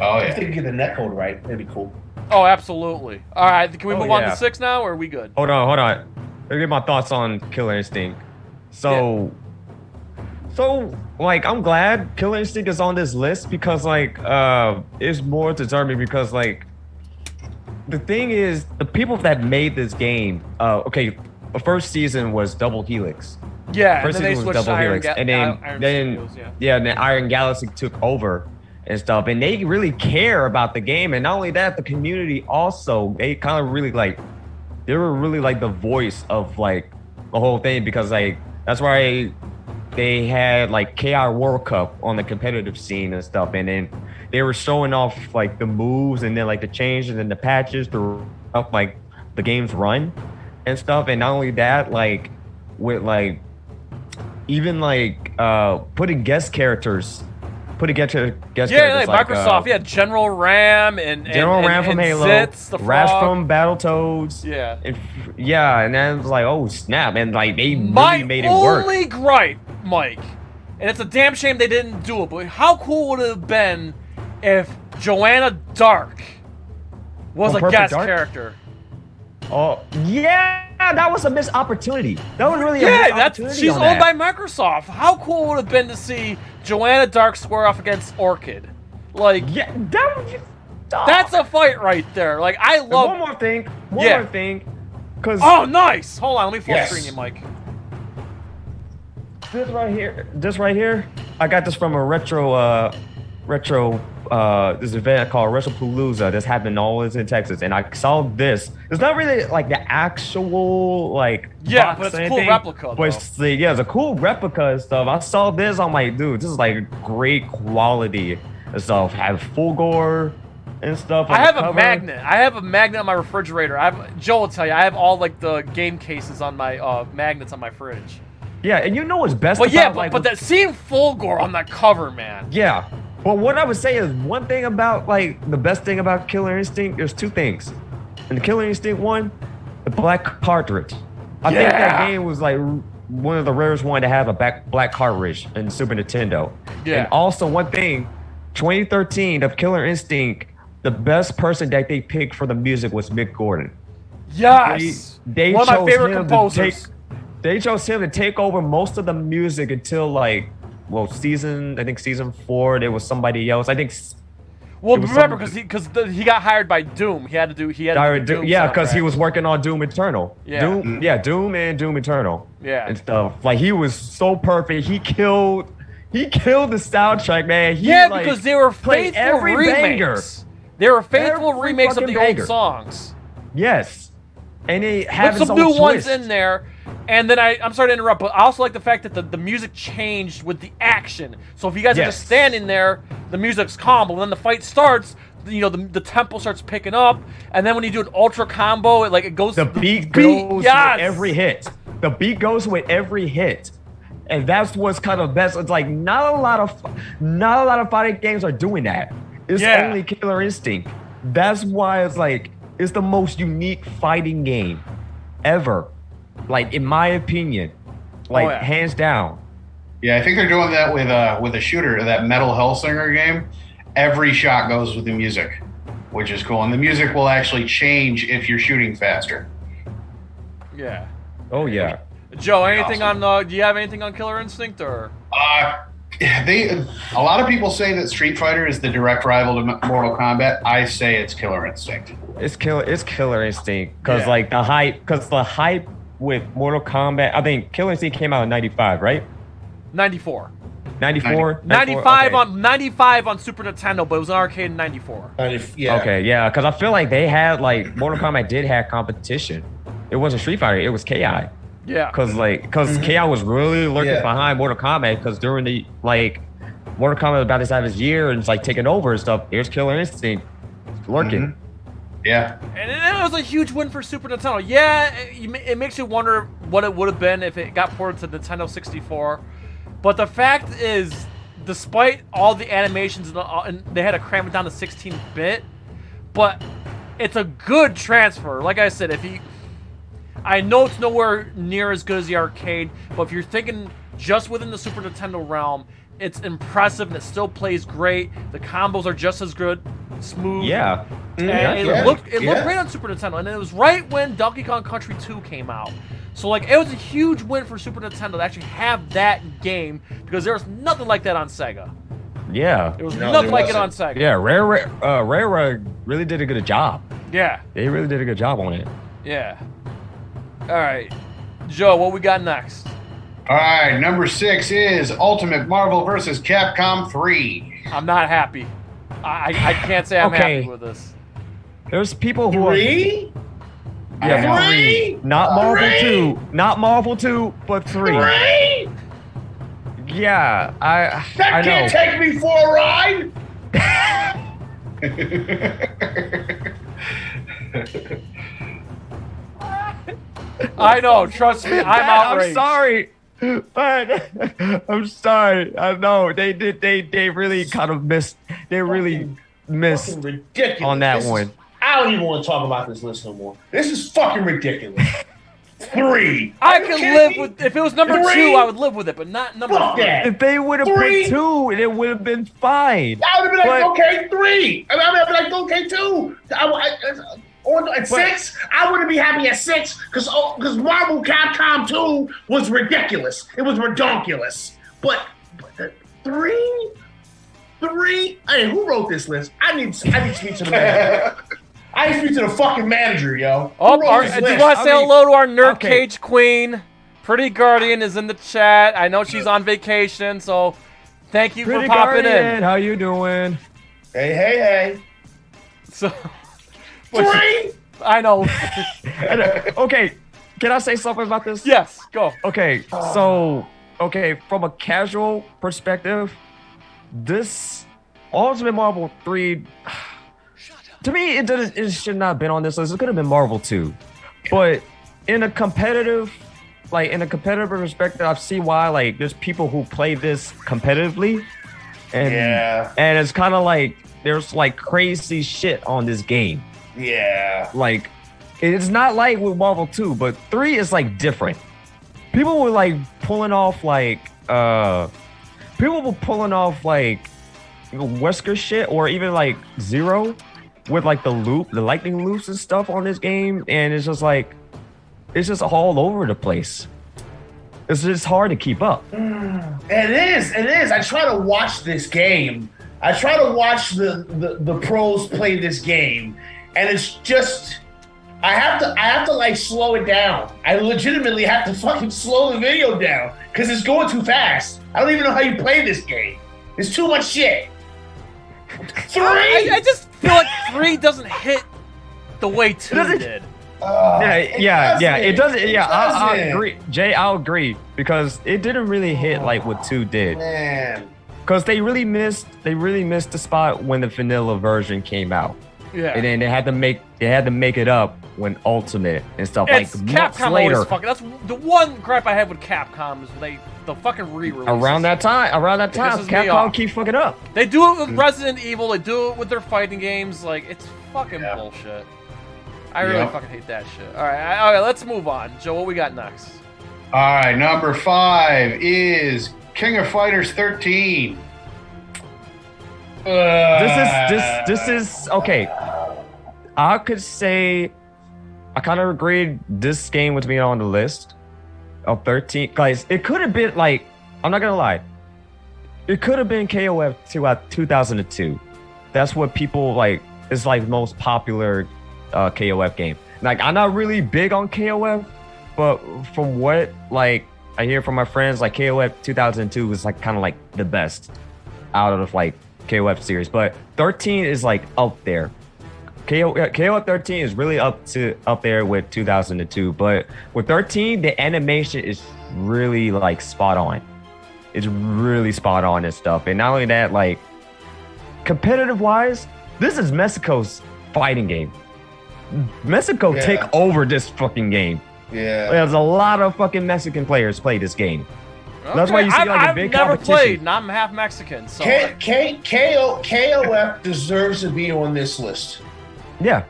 Oh yeah. If they yeah. could get the netcode right, that'd be cool. Oh, absolutely. All right, can we Oh, move on to six now, or are we good? Hold on, hold on. Let me get my thoughts on Killer Instinct. So, so like I'm glad Killer Instinct is on this list because like uh, it's more determined because like the thing is the people that made this game. Uh, okay, the first season was Double Helix. Yeah, First season was Double Helix, Ga- and then Iron then Studios, yeah. yeah, and then Iron Galaxy took over and stuff, and they really care about the game, and not only that, the community also they kind of really like they were really like the voice of like the whole thing because like that's why they had like KI World Cup on the competitive scene and stuff, and then they were showing off like the moves and then like the changes and the patches up like the game's run and stuff, and not only that, like with like even like uh putting guest characters, putting guest guest Yeah, like, characters Microsoft. uh, yeah, General RAAM and, General and, RAAM from and Halo, Zitz, the Rash from Battletoads. Yeah. And yeah, and then it was like, oh snap, and like they My really made it work. My only gripe, Mike, and it's a damn shame they didn't do it. But how cool would it have been if Joanna Dark was Oh, a guest Dark? character? Oh yeah, that was a missed opportunity. That was really Yeah, that's she's owned that. by Microsoft. How cool would it have been to see Joanna Dark square off against Orchid? Like Yeah, that that's a fight right there. Like I And love. one more thing. One Yeah. more thing. Cause Oh, nice! Hold on, let me full Yes. screen you, Mike. This right here, this right here, I got this from a retro, uh, retro, uh, this event called Retropalooza. This happened always in Texas, and I saw this. It's not really like the actual like. Yeah, box but it's a cool replica, But it's the, yeah, it's a cool replica and stuff. I saw this. I'm like, dude, this is like great quality and stuff. Have Fulgore and stuff. I have a magnet. I have a magnet on my refrigerator. I have Joe will tell you. I have all like the game cases on my uh, magnets on my fridge. Yeah, and you know what's best But about yeah, but, like but that seeing Fulgore on that cover, man. Yeah. But what I would say is one thing about like the best thing about Killer Instinct, there's two things. In the Killer Instinct one, the black cartridge. I think that game was like one of the rarest one to have a back black cartridge in Super Nintendo. Yeah. And also one thing, 2013 of Killer Instinct, the best person that they picked for the music was Mick Gordon. Yes. They, they One of my favorite composers. To take, they chose him to take over most of the music until like, well, season I think season four there was somebody else. I think well, it was remember some- because he because he got hired by Doom. He had to do he had to do Do- Doom yeah, because he was working on Doom Eternal. Yeah. Doom, mm-hmm. yeah, Doom and Doom Eternal. Yeah. and stuff. Like he was so perfect. He killed. He killed the soundtrack, man. He, Yeah, like, because they were faithful every remakes. banger. They were faithful Every remakes of fucking the old songs. Yes, and they have some own new ones twist. in there. And then I, I'm sorry to interrupt, but I also like the fact that the, the music changed with the action. So if you guys are just standing there, the music's calm, but when the fight starts, you know, the, the tempo starts picking up, and then when you do an ultra combo, it like it goes The beat goes yes! with every hit. The beat goes with every hit. And that's what's kind of best. It's like not a lot of not a lot of fighting games are doing that. It's Yeah. only Killer Instinct. That's why it's like it's the most unique fighting game ever. Like in my opinion. Like Oh, yeah. hands down. Yeah, I think they're doing that with uh with a shooter, that Metal Hellsinger game. Every shot goes with the music, which is cool, and the music will actually change if you're shooting faster. Yeah. Oh yeah. Joe, anything Awesome. on? Uh, do you have anything on Killer Instinct or? Uh, (laughs) they a lot of people say that Street Fighter is the direct rival to Mortal Kombat. I say it's Killer Instinct. It's killer. It's Killer Instinct because Yeah. like the hype. Because the hype with Mortal Kombat. I think Killer Instinct came out in '95, right? 94. '94. 95 on 95 on Super Nintendo, but it was an arcade in 94. Yeah. Okay, yeah, because I feel like they had like Mortal Kombat did have competition. It wasn't Street Fighter. It was Ki. Yeah. Because like, because mm-hmm. Ki was really lurking Yeah. behind Mortal Kombat. Because during the like, Mortal Kombat was about to have his year and it's like taking over and stuff. Here's Killer Instinct lurking. Mm-hmm. Yeah, And it it was a huge win for Super Nintendo. Yeah, it, it makes you wonder what it would have been if it got ported to Nintendo 64. But the fact is, despite all the animations and, the, uh, and they had to cram it down to 16-bit, but it's a good transfer. Like I said, if you, I know it's nowhere near as good as the arcade, but if you're thinking just within the Super Nintendo realm, it's impressive and it still plays great. The combos are just as good, smooth. Yeah. And Yeah, it yeah, looked it looked great on Super Nintendo, and it was right when Donkey Kong Country 2 came out. So like it was a huge win for Super Nintendo to actually have that game because there was nothing like that on Sega. Yeah. It was No, nothing there like it on wasn't. Sega. Yeah, Rare Rare uh, Rare Rare really did a good job. Yeah. They really did a good job on it. Yeah. All right, Joe, what we got next? All right, number six is Ultimate Marvel vs. Capcom 3. I'm not happy. I I, I can't say I'm Okay. happy with this. There's people who Three? are yeah, Mar- Three? not Marvel Three? 2, not Marvel 2, but 3. Three? Yeah, I That I know. can't take me for a ride. (laughs) I know. Trust me, I'm outraged. I'm sorry. But (laughs) I'm sorry. I know they did. They they really kind of missed. They really missed Fucking ridiculous. on that This is- one. I don't even want to talk about this list no more. This is fucking ridiculous. Three. I Are could live me? with if it was number Three? two. I would live with it, but not number Fuck three. that. If they would have put two, it would have been fine. I would have been like, okay, three. And I would have been like, okay, two. I, I, I- on at six, I wouldn't be happy at six because because oh, Marvel Capcom 2 was ridiculous. It was redonkulous. But, but the three, three. Hey, who wrote this list? I need I need to speak to the (laughs) manager. I need to speak to the fucking manager, yo. Who Oh, our, do you want to I say mean- hello to our nerd okay. cage queen? Pretty Guardian is in the chat. I know she's on vacation, so thank you Pretty for popping Guardian, in. how you doing? Hey, hey, hey. So, (laughs) Three. I know. (laughs) And, uh, okay, can I say something about this? yes, go. Okay, so okay, from a casual perspective, this Ultimate Marvel 3 (sighs) to me it didn't it should not have been on this list. It could have been Marvel 2. But in a competitive like in a competitive perspective, I see why like there's people who play this competitively. And Yeah. and it's kind of like there's like crazy shit on this game Yeah. like it's not like with Marvel 2, but 3 is like different. People were like pulling off like uh people were pulling off like Wesker shit or even like Zero with like the loop, the lightning loops and stuff on this game, and it's just like it's just all over the place. It's just hard to keep up. (sighs) It is. It is. I try to watch this game. I try to watch the, the the pros play this game, and it's just. I have to. I have to like slow it down. I legitimately have to fucking slow the video down because it's going too fast. I don't even know how you play this game. It's too much shit. Three. I, I just feel like three doesn't hit the way two doesn't- did. Uh, Yeah, it yeah, yeah. It doesn't. It Yeah, I, I agree. Jay, I'll agree because it didn't really hit like what two did. Man. Because they really missed, they really missed the spot when the vanilla version came out, Yeah. and then they had to make, they had to make it up when Ultimate and stuff it's like months Capcom later. fucking. That's the one gripe I have with Capcom is they the fucking re-release. Around that time, around that time, pisses me off. Capcom keep fucking up. They do it with Resident Evil. They do it with their fighting games. Like it's fucking Yeah. bullshit. I really Yep. fucking hate that shit. All right, all right. Let's move on. Joe, what we got next? All right, number five is King of Fighters 13. This is this this is okay. I could say, I kind of agreed this game was being on the list of 13. Guys, it could have been like, I'm not gonna lie, it could have been KOF 2 at 2002. That's what people like. It's like most popular uh, KOF game. Like I'm not really big on KOF, but from what like I hear from my friends, like KOF 2002 was like kind of like the best out of like KOF series. But 13 is like up there. KO, KOF 13 is really up to up there with 2002. But with 13, the animation is really like spot on. It's really spot on and stuff. And not only that, like competitive wise, this is Mexico's fighting game. Mexico Yeah. take over this fucking game. Yeah. There's a lot of fucking Mexican players play this game. That's why you see, I've, like, a I've big never played, and I'm half Mexican, so K, K, KO, KOF deserves to be on this list. Yeah.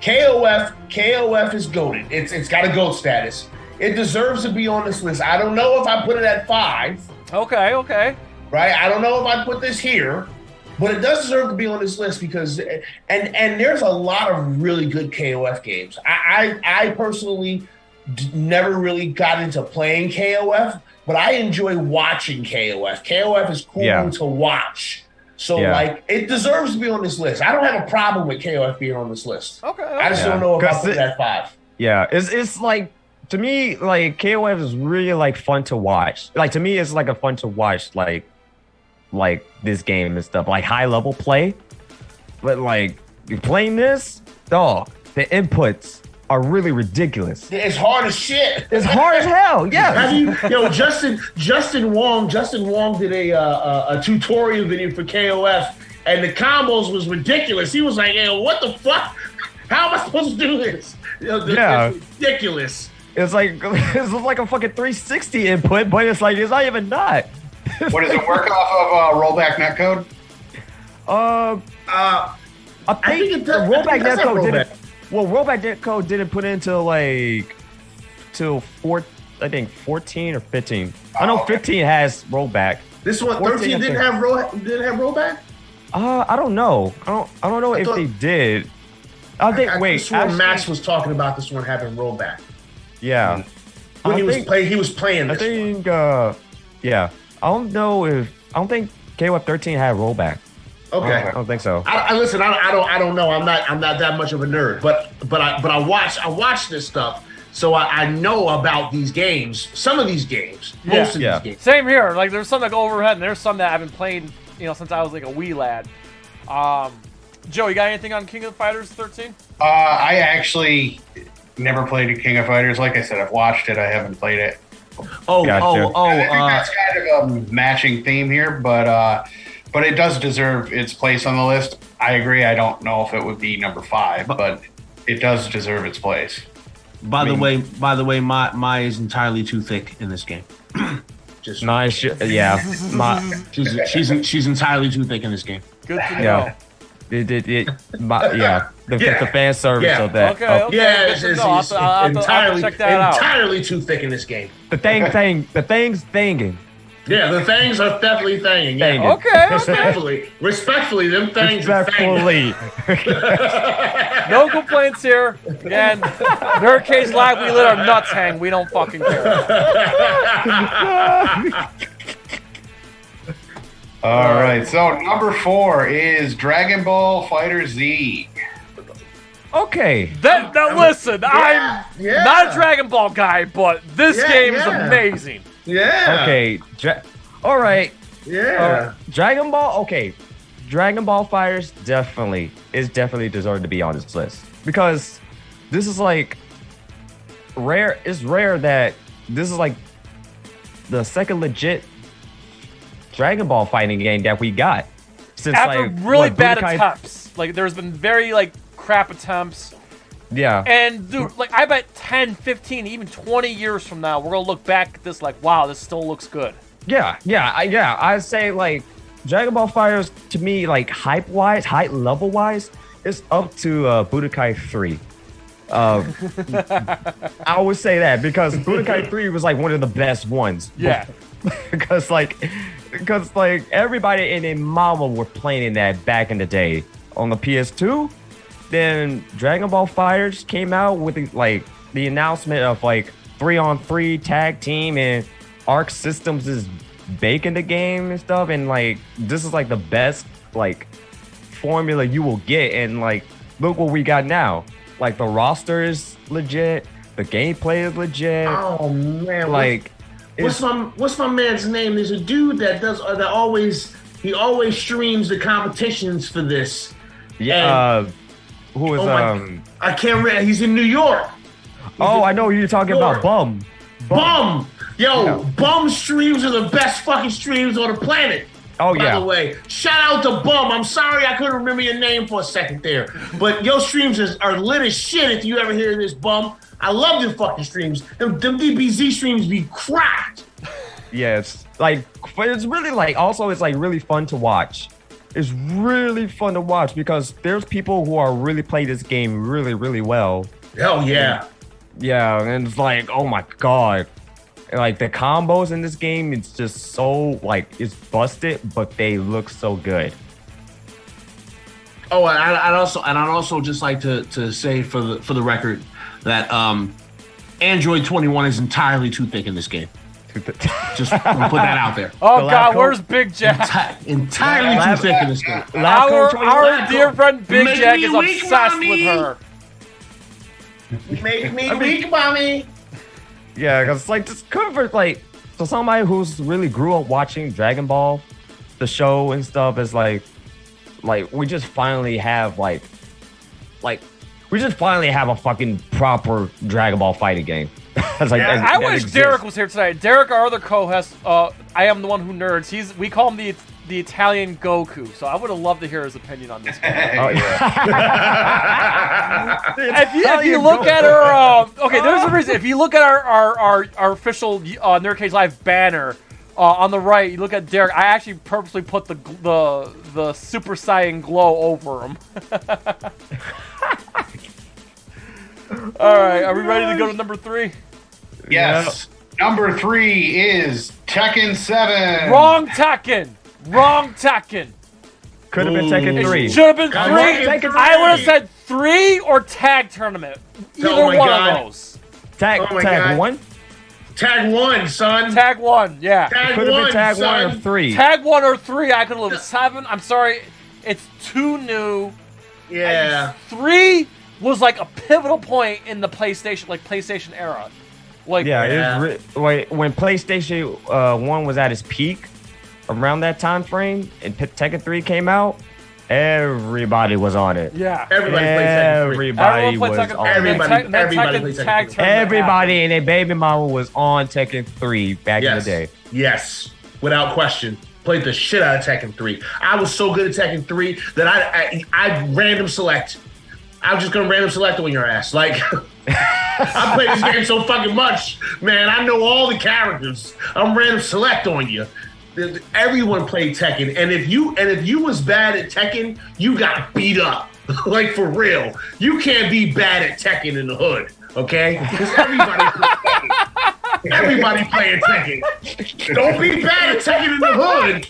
KOF, KOF is goaded. It's it's got a goat status. It deserves to be on this list. I don't know if I put it at five. okay, okay. right? I don't know if I put this here, but it does deserve to be on this list because and and there's a lot of really good KOF games. I I, I personally d- never really got into playing KOF, but I enjoy watching KOF. KOF is cool Yeah. to watch. So Yeah. like it deserves to be on this list. I don't have a problem with KOF being on this list. Okay. I just Yeah. don't know if I 'Cause put it- it five. Yeah, it's it's like to me like KOF is really like fun to watch. Like to me, it's like a fun to watch like like this game and stuff like high level play. But like you playing this, dog, the inputs are really ridiculous. It's hard as shit. It's hard as hell. Yeah. (laughs) Have you, yo, Justin, Justin Wong, Justin Wong did a uh, a, a tutorial video for KOF, and the combos was ridiculous. He was like, "Yo, what the fuck? (laughs) How am I supposed to do this? Yo, th- Yeah. it's ridiculous." It's like (laughs) it's like a fucking 360 input, but it's like it's not even not. What does it work off of uh, rollback netcode? Uh, Uh, I think, think it does- I rollback think that's netcode didn't. Well, rollback netcode didn't put into like till four. I think 14 or 15. I know Oh, okay. 15 has rollback. this one, 14, thirteen didn't have roll, didn't have rollback. Uh, I don't know. I don't. I don't know if thought- they did. I think. I, wait. swore actually- Max was talking about this one having rollback yeah. when I he was think- playing. He was playing I this. one. think. Uh, yeah. I don't know if. I don't think KOF 13 had rollback. Okay. I don't think so. I, I listen. I, I don't. I don't know. I'm not. I'm not that much of a nerd. But but I but I watch. I watch this stuff, so I, I know about these games. Some of these games. Yeah. Most of Yeah. these games. Same here. Like there's some that go overhead, and there's some that I've been playing, you know, since I was like a wee lad. Um, Joe, you got anything on King of Fighters 13? Uh, I actually never played a King of Fighters. Like I said, I've watched it. I haven't played it. Oh, Gotcha. oh, oh. I think Uh, that's kind of a matching theme here, but uh, but it does deserve its place on the list. I agree. I don't know if it would be number five, but it does deserve its place. by I the mean- way, by the way, my my is entirely too thick in this game. (clears throat) Just Nice. sh- Yeah. (laughs) My. She's she's she's entirely too thick in this game. Good to know. Yeah. It, it, it, my, yeah. The, Yeah. the fan service Yeah. of that. Okay, of okay. Yeah, good it's, to it's. I'll it's have to- I'll have to- I'll have to entirely out. entirely too thick in this game. The thing, thing, the thing's thinging. Yeah, the things are definitely thanging. Yeah. Thanging. Okay, okay. Respectfully, respectfully, them things are thanging. Respectfully. (laughs) No complaints here. Again, Nerd Cage Live, we let our nuts hang. We don't fucking care. (laughs) All right. So number four is Dragon Ball Fighter Z. okay. That, that listen, I'm yeah. not a Dragon Ball guy, but this Yeah, game is amazing. Yeah. Okay. Dra- all right. Yeah. Uh, Dragon Ball. Okay. Dragon Ball FighterZ definitely is definitely deserved to be on this list because this is like rare. It's rare that this is like the second legit Dragon Ball fighting game that we got since After like really what, bad Budokai- attempts, like there's been very like crap attempts. Yeah. And dude, like I bet 10, 15, even 20 years from now, we're gonna look back at this like, wow, this still looks good. Yeah, yeah, I, yeah. I'd say like Dragon Ball FighterZ to me, like hype wise, hype level wise, is up to uh, Budokai Three. Um, (laughs) I would say that because Budokai Three was like one of the best ones. Yeah. (laughs) because like, because like everybody and their mama were playing that back in the day on the PS2. Then Dragon Ball FighterZ came out with the, like the announcement of like three on three tag team and Arc Systems is baking the game and stuff. And like this is like the best like formula you will get. And like look what we got now. Like the roster is legit, the gameplay is legit. Oh man. like what's it's, my what's my man's name? There's a dude that does that always he always streams the competitions for this. yeah. Uh, who is Oh my- um? I can't remember. He's in New York. Oh, I know who you're talking Sure. about. Bum. Bum. Yo, Yeah. bum streams are the best fucking streams on the planet. Oh By yeah. the way, shout out to Bum. I'm sorry I couldn't remember your name for a second there, but your streams is, are lit as shit. If you ever hear this, Bum, I love your fucking streams. Them, them DBZ streams be cracked. (laughs) Yeah, it's like but it's really like also it's like really fun to watch. It's really fun to watch because there's people who are really play this game really really well. Hell yeah. Yeah, and it's like oh my god, And, like the combos in this game, it's just so like it's busted, but they look so good. Oh, and I, I'd also and I'd also just like to to say for the for the record that um, Android 21 is entirely too thick in this game. Just put that out there. (laughs) Oh The God, where's Big Jack? Enti- entirely too Lab- thick in this game. Lab Our, our Lab dear friend Big Make Jack is weak, obsessed mommy. with her. Make me weak, mommy. Yeah, because it's like just comfort, like so somebody who's really grew up watching Dragon Ball, the show and stuff is like, like we just finally have like, like we just finally have a fucking proper Dragon Ball fighting game. It's (laughs) like, Yeah, that- I wish exists. Derek was here tonight. Derek, our other co-host, uh, I am the one who nerds. He's we call him the the Italian Goku. So I would have loved to hear his opinion on this. game. (laughs) Oh, yeah. (laughs) if you, if you look at our uh, okay, there's a reason. If you look at our our our, our official uh, Nerd Cage Live banner uh, on the right, you look at Derek. I actually purposely put the the the Super Saiyan glow over him. All right, are we ready to go to number three? Yes. Number three is Tekken 7. Wrong Tekken. Wrong Tekken. Could have been Tekken It three. should have been Come three. on, Tekken I would have said three or tag tournament. Either Oh my one God. of those. Tag, Oh my tag God. one. Tag one, son. Tag one, yeah. Tag Could have one, been tag son. one or three. Tag one or three, I could have lived seven. I'm sorry, it's too new. Yeah. Three was like a pivotal point in the PlayStation, like PlayStation era. Like, Yeah, Yeah. it was re- wait, when PlayStation uh, One was at its peak, around that time frame, and P- Tekken Three came out, everybody was on it. yeah. Everybody plays Tekken 3. Everybody Everyone was on and it. Everybody- everybody Tekken Tekken three. Everybody and their baby mama was on Tekken Three back in the day. Yes, without question. Played the shit out of Tekken 3. I was so good at Tekken 3 that I I, I random select. I was just gonna random select on your ass. Like (laughs) I play this game so fucking much, man. I know all the characters. I'm random select on you. Everyone played Tekken, and if you and if you was bad at Tekken, you got beat up. (laughs) like for real, you can't be bad at Tekken in the hood, okay? Because everybody. (laughs) Everybody playing Tekken. Don't be bad at Tekken in the hood.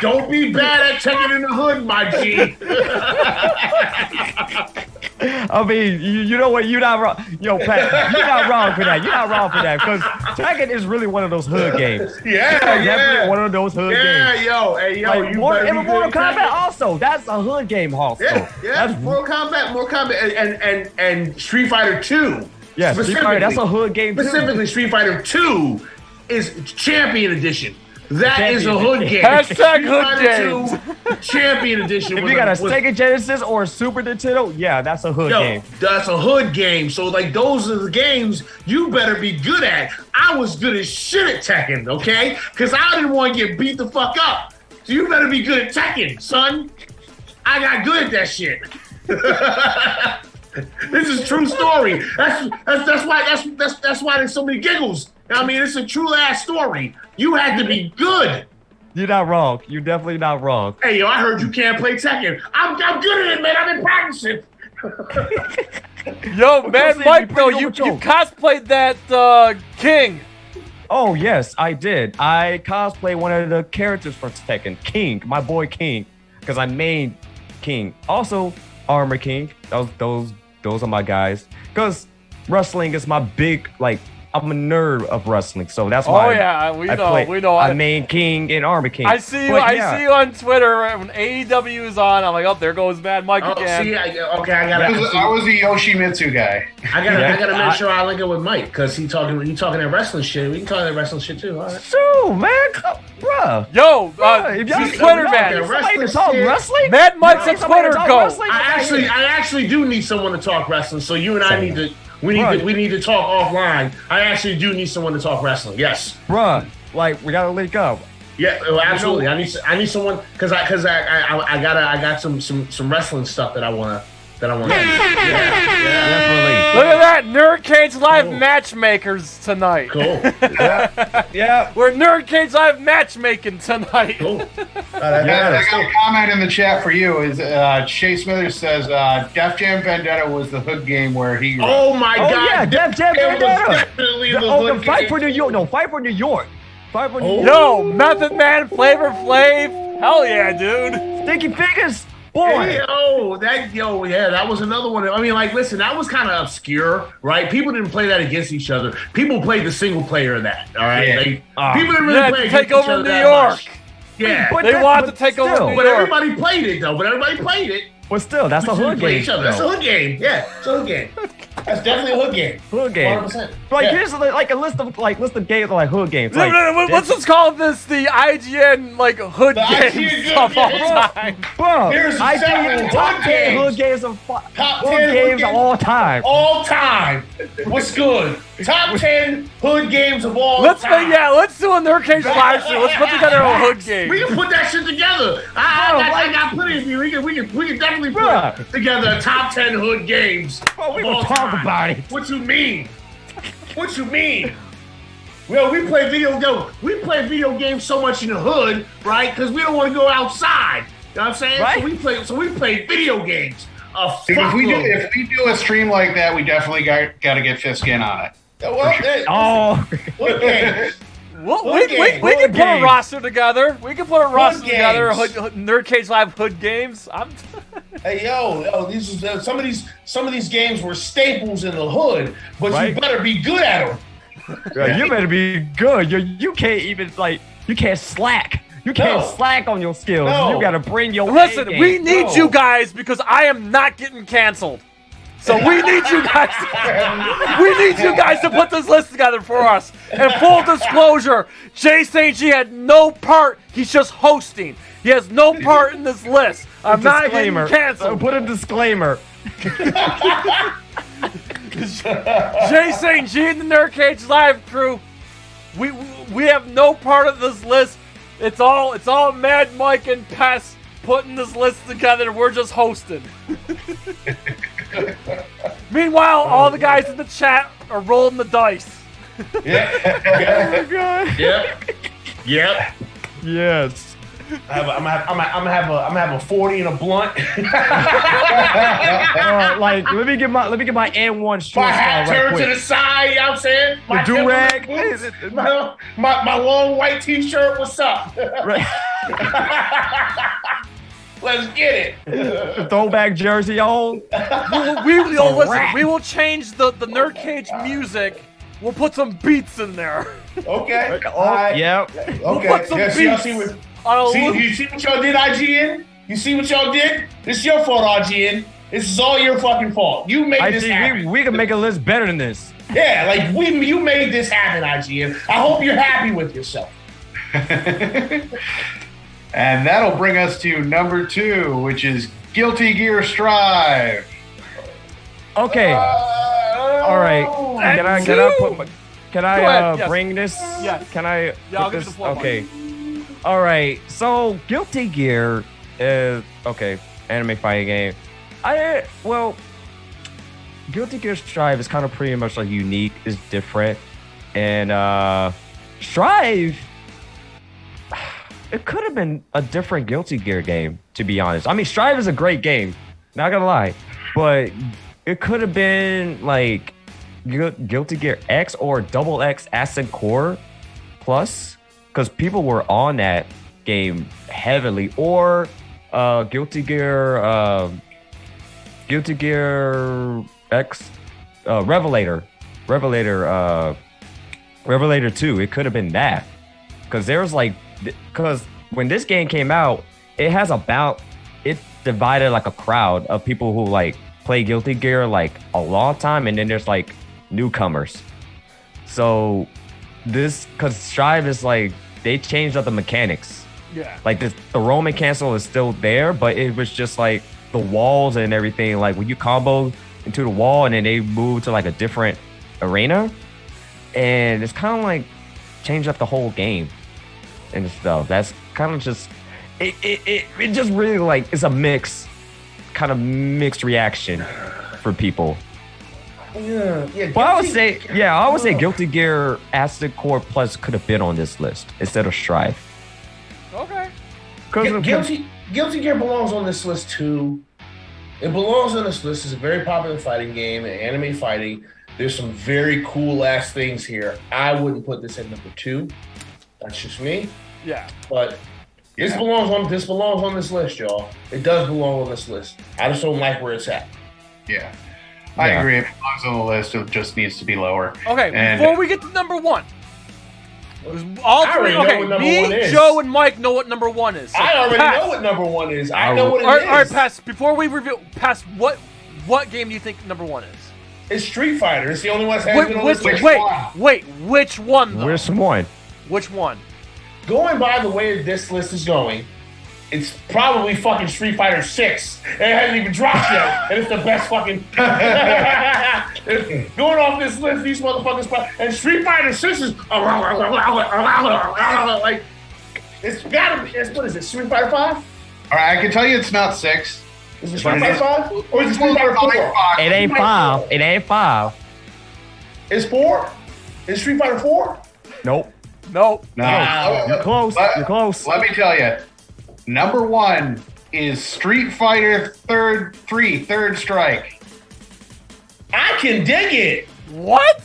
Don't be bad at Tekken in the hood, my G. (laughs) I mean, you, you know what? You're not wrong. Yo, Pat, you're not wrong for that. You're not wrong for that because Tekken is really one of those hood games. Yeah, Definitely yeah. one of those hood Yeah, games. Yeah, yo, hey, yo, Like, you better and Mortal Kombat Tekken. also. That's a hood game also. Yeah, yeah. That's, Mortal Kombat, Mortal Kombat, and and and, and Street Fighter Two. yeah, Street Fighter, that's a hood game too. Specifically, Street Fighter Two is Champion Edition. That is a hood game. Hashtag hood Fighter 2 Champion Edition. If you got a was- Sega Genesis or a Super Nintendo, yeah, that's a hood Yo, game. that's a hood game. So like those are the games you better be good at. I was good as shit at Tekken, okay? Because I didn't want to get beat the fuck up. So you better be good at Tekken, son. I got good at that shit. (laughs) this is true story. That's that's that's why that's that's that's why there's so many giggles. I mean, it's a true ass story. You had to be good. You're not wrong. You're definitely not wrong. Hey, yo, I heard you can't play Tekken. I'm, I'm good at it, man. I've been practicing. (laughs) Yo, man, Mike, be though, you, you cosplayed that uh, King. Oh yes, I did. I cosplayed one of the characters from Tekken, King, my boy King, because I made King. Also, Armor King. Those those those are my guys. Because wrestling is my big like. I'm a nerd of wrestling, so that's Oh, why. I- yeah, we I know, play- we know. I I- made King and Armor King. I see you. But I yeah. see you on Twitter when AEW is on. I'm like, oh, there goes Mad Mike Oh, again. see, I, okay, I I gotta, I was a Yoshimitsu guy. I gotta, I gotta make sure I link it with Mike because he talking, he talking that wrestling shit. We can talk that wrestling shit too. All right. So man, come, bruh. Yo, uh, if y'all- Twitter if y'all man. get somebody to Wrestling talk wrestling. Mad Mike's a Twitter talk goat. wrestling? I actually, I actually do need someone to talk wrestling. So you and I need to, we need to, we need to talk offline. I actually do need someone to talk wrestling. Yes. bruh, like we gotta link up. Yeah, oh, well, absolutely. I need, I need someone because I, because I, I, I, I gotta, I got some, some, some wrestling stuff that I wanna, that that I want to. Definitely. Look at that, Nerd Cage Live matchmakers tonight. Cool. (laughs) Yeah. We're Nerd Cage Live matchmaking tonight. Cool. (laughs) Uh, I that- got, I that's got a comment in the chat for you. Is uh, Shay Smithers says uh, Def Jam Vendetta was the hood game where he. Oh my Oh god. yeah, Def Jam Vendetta. definitely The- the oh, the fight game. for New York. No, fight for New York. Fight for New Oh. York. Yo, Method Man, Flavor Flav. Hell yeah, dude. Sticky Fingaz. Boy. Hey, yo, that yo, yeah, that was another one. I mean, like, listen, that was kind of obscure, right? People didn't play that against each other. People played the single player of that. All right, Yeah. They- Ah. people didn't really Yeah, play to against take each over other New that York. much. Yeah, But They that- wanted to take over still, New but York. everybody played it though. But everybody played it. But still, that's a We hood game. each other. That's a though. hood game. Yeah, it's a hood game. (laughs) That's definitely a hood game. Hood game. 100%. Like Yeah. here's like, like a list of like list of games like hood games. Like, Let's just call this the IGN like hood The game IGN stuff all yeah. time. bro, Here's I several think top ten games. hood games of Top 10 hood games of all time. All time. What's good? Top ten hood games of all Let's time. yeah, let's do a Nerd Cage live stream. Let's put together a (laughs) hood game. We can put that shit together. I, I, got, I like- got plenty of you. We can, we can, we can definitely put Bruh. together a top ten hood games. Bro, we of will all talk time. about it. What you mean? What you mean? Well, we play video game. We play video games so much in the hood, right? Because we don't want to go outside. You know what I'm saying? Right. So we play. So we play video games. A Dude, if we do if we do a stream like that, we definitely got got to get Fisk in on it. well, eh, Oh, hood games. Well, Hood we, we, game. we can Hood put a roster together. We can put a roster together. Hood, hood, Nerd Cage Live hood games. I'm (laughs) Hey yo, yo, these uh, some of these some of these games were staples in the hood, but Right. you better be good at them. (laughs) Yeah, you better be good. You you can't even like you can't slack. You can't No. slack on your skills. No. You gotta bring your listen. A We need No. you guys because I am not getting canceled. So we need you guys. we need you guys to put this list together for us. And full disclosure, Jay St. G had no part. He's just hosting. He has no part in this list. I'm not getting canceled. Put a disclaimer. Jay St. G and the Nerd Cage Live crew, we we have no part of this list. It's all it's all Mad Mike and Pest putting this list together. We're just hosting. (laughs) Meanwhile, all the guys in the chat are rolling the dice. (laughs) Yep, yep. Yes. I have a, I'm gonna have, I'm gonna, have a I'm gonna have a forty and a blunt. (laughs) Uh, like let me get my let me get my N one short my hat right turned to the side. You know what I'm saying? My The do-rag. My, (laughs) my, my long white t-shirt. What's up? Right. Let's get it. The (laughs) throwback jersey on. We, we, yo, listen, we will change the, the Nerd Cage music. We'll put some beats in there. Okay. (laughs) Oh, All right. yep. Okay. put some Yeah, see, beats. see what, see, you see what y'all did, IGN? You see what y'all did? This is your fault, IGN. This is all your fucking fault. You made I this happen. We, we can make a list better than this. Yeah, like we you made this happen, IGN. I hope you're happy with yourself. (laughs) And that'll bring us to number two, which is Guilty Gear Strive. Okay. All right. Can I can I put my, can I uh, yes. bring this? Yes. Can I? Yeah, I'll this? the floor, Mike. Okay. All right. So Guilty Gear is okay. Anime fighting game. I well, Guilty Gear Strive is kind of pretty much like unique. Is different, and uh Strive. It could have been a different Guilty Gear game, to be honest. I mean, Strive is a great game, not gonna lie, but it could have been like Gu- Guilty Gear X or Double X Accent Core Plus, because people were on that game heavily, or uh, Guilty Gear, um Guilty Gear X, uh, Revelator, Revelator, uh, Revelator Two. It could have been that, because there's like, because when this game came out, it has about it divided like a crowd of people who like play Guilty Gear like a long time, and then there's like newcomers. So this because Strive is like they changed up the mechanics. Yeah. Like this, the Roman cancel is still there, but it was just like the walls and everything. Like when you combo into the wall, and then they move to like a different arena, and it's kind of like changed up the whole game and stuff. That's kind of just it, it, it, it just really like it's a mix kind of mixed reaction for people. Yeah, yeah. Well, I would say, yeah, I would say Oh. Guilty Gear Accent Core Plus could have been on this list instead of Strive. Okay. Because Gu- Guilty Guilty Gear belongs on this list too. It belongs on this list. It's a very popular fighting game, anime fighting. There's some very cool ass things here. I wouldn't put this at number two. That's just me. Yeah. But this Yeah. belongs on this belongs on this list, y'all. It does belong on this list. I just don't like where it's at. Yeah. I Yeah. agree. It belongs on the list. It just needs to be lower. Okay. And- before we get to number one, all I three. already know Okay. what number Me, one is. Joe, and Mike know what number one is. So I already pass. know what number one is. I I know what it is. All right, all right, pass. Before we reveal, pass. What what game do you think number one is? It's Street Fighter. It's the only one that has Wait, been on which, this wait, one? wait. Which one though? Where's one? Which one? Going by the way this list is going, it's probably fucking Street Fighter 6. It hasn't even dropped yet. (laughs) And it's the best fucking. (laughs) Going off this list, these motherfuckers. And Street Fighter 6 is. (laughs) Like, it's gotta be. What is it? Street Fighter 5? All right, I can tell you it's not six. Is it But Street 5? Or is it Street Fighter 4? It ain't five. It ain't five. It's 4? Is Street Fighter 4? Nope. No. No. Wow. You're close. Let- You're close. Let me tell you, number one is Street Fighter Third Three Third Strike. I can dig it. What?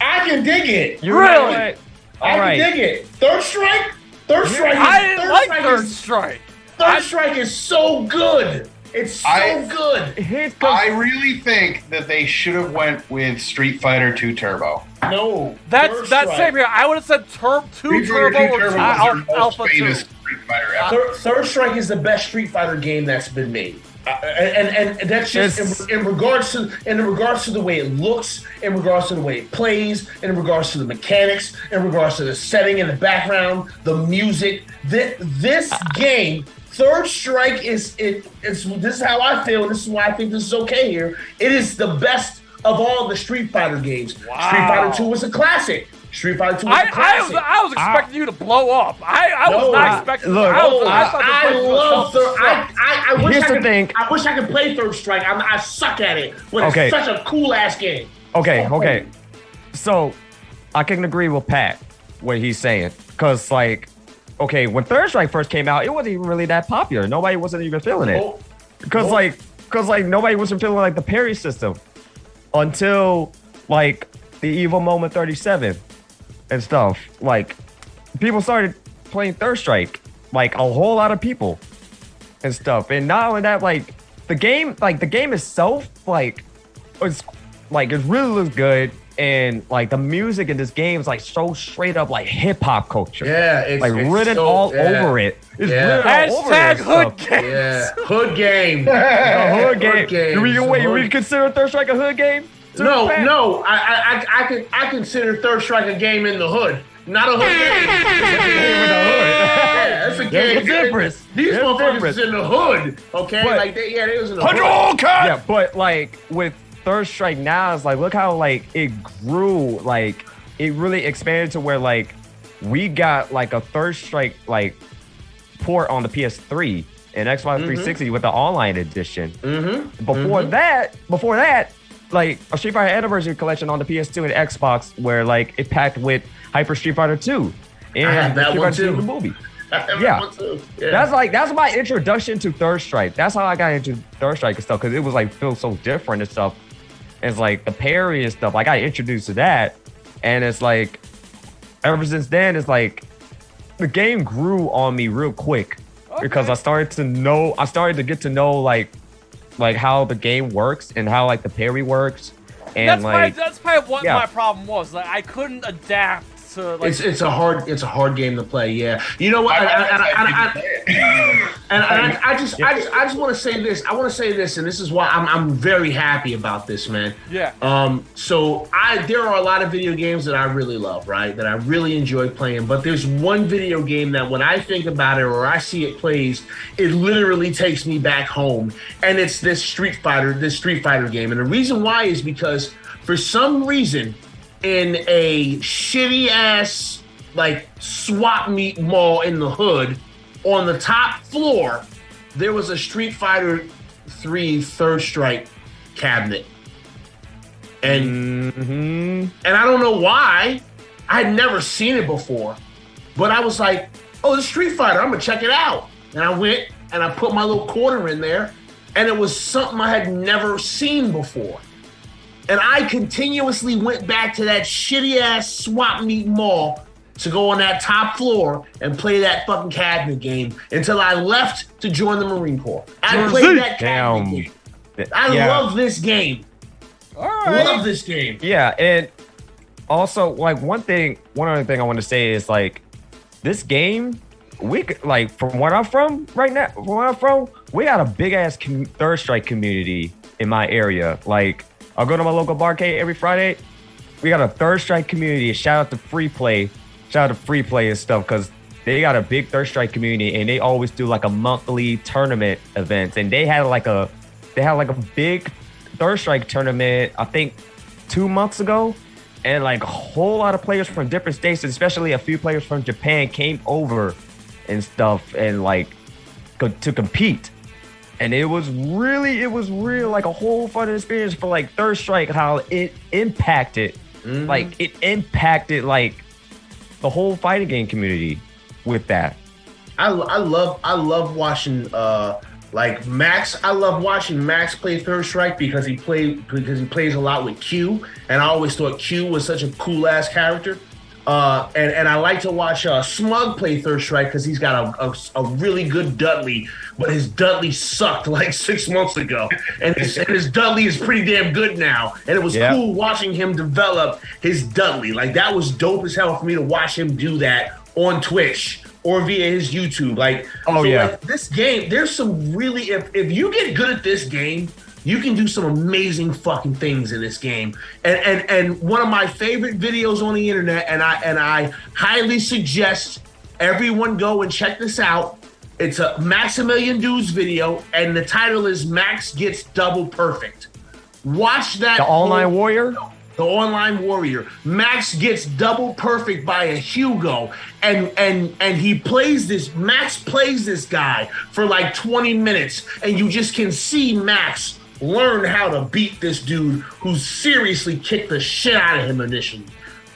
I can dig it. You're Really? right. I All can right. dig it. Third strike? Third strike is, I third like strike Third is, Strike. third I- strike is so good. It's so I- good. Here's I really think that they should have went with Street Fighter Two Turbo. No. That's third that's strike. same here. I would have said tur- two Street Fighter turbo 2 or Turbo two was al- alpha two. Street Fighter ever. Third, third strike is the best Street Fighter game that's been made. Uh, and, and and that's just in, in regards to in regards to the way it looks, in regards to the way it plays, in regards to the mechanics, in regards to the setting and the background, the music. This, this game, Third Strike is it. It's this is how I feel. This is why I think this is okay here. It is the best of all the Street Fighter games. Street Fighter Two was a classic. Street Fighter Two was I, a I classic. was I was expecting you to blow up. I, I was not I- expecting. look, I, was, I, I, place was gonna love third. I. I, I wish Here's I the could, thing. I wish I could play Third Strike. I'm, I suck at it, but Okay. it's such a cool ass game. Okay, okay. So I can agree with Pat what he's saying. Cause like, okay, when Third Strike first came out, it wasn't even really that popular. Nobody wasn't even feeling it. Oh, Because Oh. like, cause like nobody wasn't feeling like the parry system until like the Evo Moment 37 and stuff. Like, people started playing Third Strike. Like a whole lot of people and stuff. And not only that, like the game, like the game itself, like it's like it really looks good. And like the music in this game is like so straight up like hip hop culture. yeah, it's Like it's written so- all yeah. over it. It's Yeah. written all over Hashtag hood and stuff. game. Yeah, hood game. (laughs) The hood Hood game. game. Do we, It's a wait, you hood- really consider Third Strike a hood game? Too, No, Pat? no, I, I, I, I can, I consider Third Strike a game in the hood, not a hood game. (laughs) yeah, that's a There's game. a difference. These There's a motherfuckers difference. is in the hood. Okay, But- like they, yeah, they was in the hood. Yeah, but like with Third Strike now, is like look how like it grew, like it really expanded to where like we got like a Third Strike like port on the PS3 and Xbox 360 with the online edition. Mm-hmm. Before that, before that, like a Street Fighter Anniversary Collection on the PS2 and Xbox, where like it packed with Hyper Street Fighter 2 and that Street Fighter 2 the movie. (laughs) Yeah. Yeah. That's like that's my introduction to Third Strike. That's how I got into Third Strike and stuff because it was like feel so different and stuff. It's like the parry and stuff. Like I got introduced to that, and it's like ever since then, it's like the game grew on me real quick because I started to know. I started to get to know like like how the game works and how like the parry works, and That's like probably, that's probably what yeah. my problem was. Like I couldn't adapt to like. It's it's a hard it's a hard game to play. Yeah, you know what? And, I just I just I just want to say this. I want to say this, and this is why I'm I'm very happy about this, man. yeah. Um, so I there are a lot of video games that I really love, right? That I really enjoy playing. But there's one video game that when I think about it or I see it plays, it literally takes me back home. And it's this Street Fighter, this Street Fighter game. And the reason why is because for some reason, in a shitty ass like swap meet mall in the hood, on the top floor, there was a Street Fighter three third strike cabinet, and hmm and I don't know why. I had never seen it before, but I was like, "Oh, the Street Fighter! I'm gonna check it out." And I went and I put my little quarter in there, and it was something I had never seen before. And I continuously went back to that shitty ass swap meet mall to go on that top floor and play that fucking cabinet game until I left to join the Marine Corps. I played that cabinet Damn. game. I Yeah. love this game. All right. Love this game. Yeah, and also like one thing, one other thing I want to say is like this game, we could, like from where I'm from right now, from where I'm from, we got a big ass com- third strike community in my area. Like I'll go to my local barcade every Friday. We got a third strike community. Shout out to Free Play, shout out to Free Play and stuff because they got a big third strike community and they always do like a monthly tournament events and they had like a they had like a big third strike tournament I think two months ago and like a whole lot of players from different states, especially a few players from Japan, came over and stuff and like co- to compete. And it was really, it was real like a whole fun experience for like Third Strike, how it impacted, like it impacted like the whole fighting game community with that. I, I love I love watching uh like Max. I love watching Max play Third Strike because he played because he plays a lot with Q, and I always thought Q was such a cool ass character. Uh, and and I like to watch uh, Smug play Third Strike because he's got a, a, a really good Dudley, but his Dudley sucked (laughs) like six months ago, and his, and his Dudley is pretty damn good now. And it was Yeah. cool watching him develop his Dudley. Like that was dope as hell for me to watch him do that on Twitch or via his YouTube. Like, Oh, so, yeah. like, this game, there's some really if if you get good at this game, you can do some amazing fucking things in this game. And and and one of my favorite videos on the internet, and I and I highly suggest everyone go and check this out. It's a Maximilian Dood's video, and the title is Max Gets Double Perfect. Watch that The online warrior? the online warrior. Max gets double perfect by a Hugo, and and and he plays this. Max plays this guy for like 20 minutes, and you just can see Max learn how to beat this dude who seriously kicked the shit out of him initially.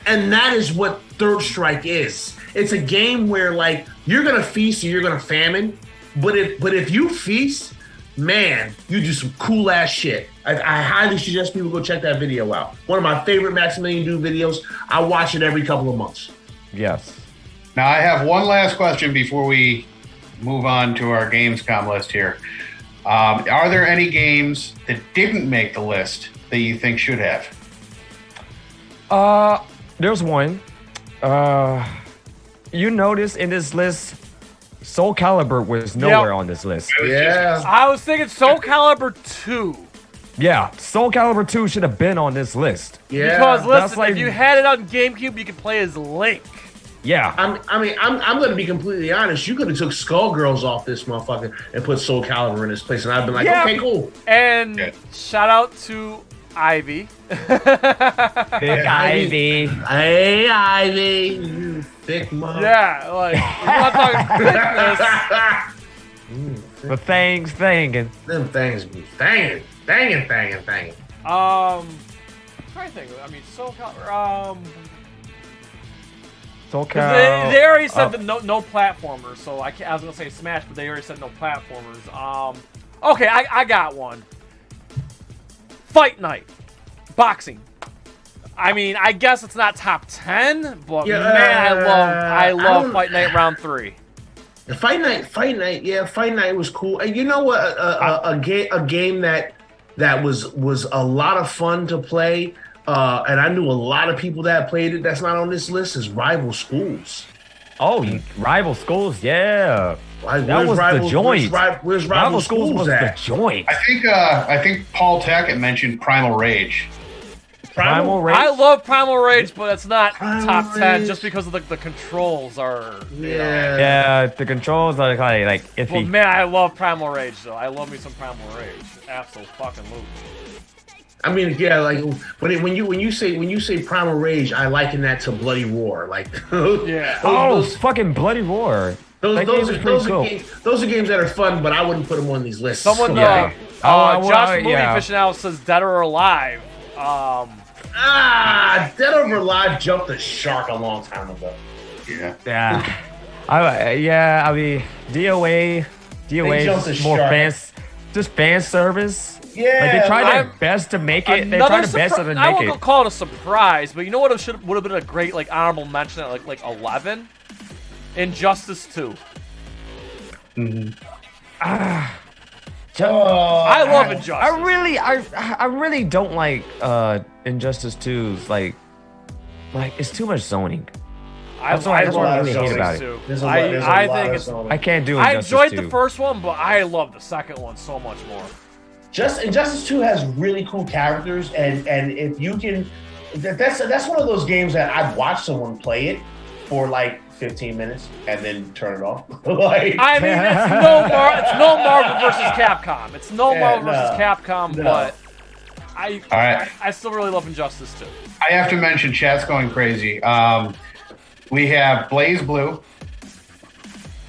And that is what Third Strike is. It's a game where like you're gonna feast or you're gonna famine, but if but if you feast, man, you do some cool ass shit. I, I highly suggest people go check that video out. One of my favorite Maximilian Dood videos. I watch it every couple of months. Yes. Now I have one last question before we move on to our Gamescom list here. Um, are there any games that didn't make the list that you think should have? Uh, there's one. Uh, you notice in this list, Soul Calibur was nowhere on this list. Yeah. I was thinking Soul Calibur 2. Yeah, Soul Calibur 2 should have been on this list. Yeah. Because listen, like- if you had it on GameCube, you could play as Link. Yeah. I'm, I mean, I'm, I'm going to be completely honest. You could have took Skullgirls off this motherfucker and put Soul Calibur in his place, and I've been like, Yeah. okay, cool. And Yeah. shout out to Ivy. (laughs) Big Ivy. Hey, Ivy, you thick mother. Yeah, like if you want to talk thickness. The things thinking. Them things be banging, banging, banging, banging. Um, I'm trying to think. I mean, Soul Calibur. Um, Soul 'cause Calibur. they, they already said uh, that no no platformers. So I, can't, I was gonna say Smash, but they already said no platformers. Um, okay, I, I got one. Fight Night, boxing. I mean, I guess it's not top ten, but Yeah, man, I love I I love don't- Fight Night round three. The Fight Night, Fight Night, yeah, Fight Night was cool. And you know what? A, a, a, a game, a game that that was was a lot of fun to play. Uh, and I knew a lot of people that played it. That's not on this list. Is Rival Schools. Oh, you- rival schools. Yeah. Like, That where's was the joint. Where's, where's Rival, Rival schools Schools was at? the joint. I think uh, I think Paul Tackett mentioned Primal Rage. Primal Rage. I love Primal Rage, but it's not Primal top ten Rage. just because of the, the controls are. you know. Yeah. Yeah, the controls are kind of like iffy. Well, man, I love Primal Rage though. I love me some Primal Rage. Absolutely fucking loop. I mean, yeah, like when it, when you when you say when you say Primal Rage, I liken that to Bloody Roar. Like, (laughs) Yeah. oh, those, fucking Bloody Roar. those, that those, are, those, pretty are cool. games, those are games that are fun, but I wouldn't put them on these lists. Someone, Yeah. uh, Uh, Oh, well, Josh Movie yeah. Aficionado says Dead or Alive. Um, Ah, Dead or Alive jumped the shark a long time ago. Yeah. Yeah. I, yeah, I mean, DOA, DOA is more shark. fans, just fan service. Yeah, Like they tried their I'm- best to make it. They another tried their best surpri- to I make won't it. call it a surprise, but you know what? It should would have been a great like honorable mention at like like eleven. Injustice Two. (sighs) Mm. Oh, I love I- Injustice. I really, I, I really don't like uh Injustice 2's like, like it's too much zoning. I, That's what I- I that's what I love really hate Injustice about it. Two. There's a lot, I, there's a I lot think it's. I can't do I enjoyed 2. the first one, but I love the second one so much more. Just Injustice Two has really cool characters, and and if you can, that, that's that's one of those games that I've watched someone play it for like 15 minutes and then turn it off. (laughs) like, I mean, it's (laughs) no Mar- it's no Marvel versus Capcom. It's no Yeah, Marvel no. versus Capcom, No. but I, All right. I I still really love Injustice Two. I have to mention, chat's going crazy. Um, we have BlazBlue,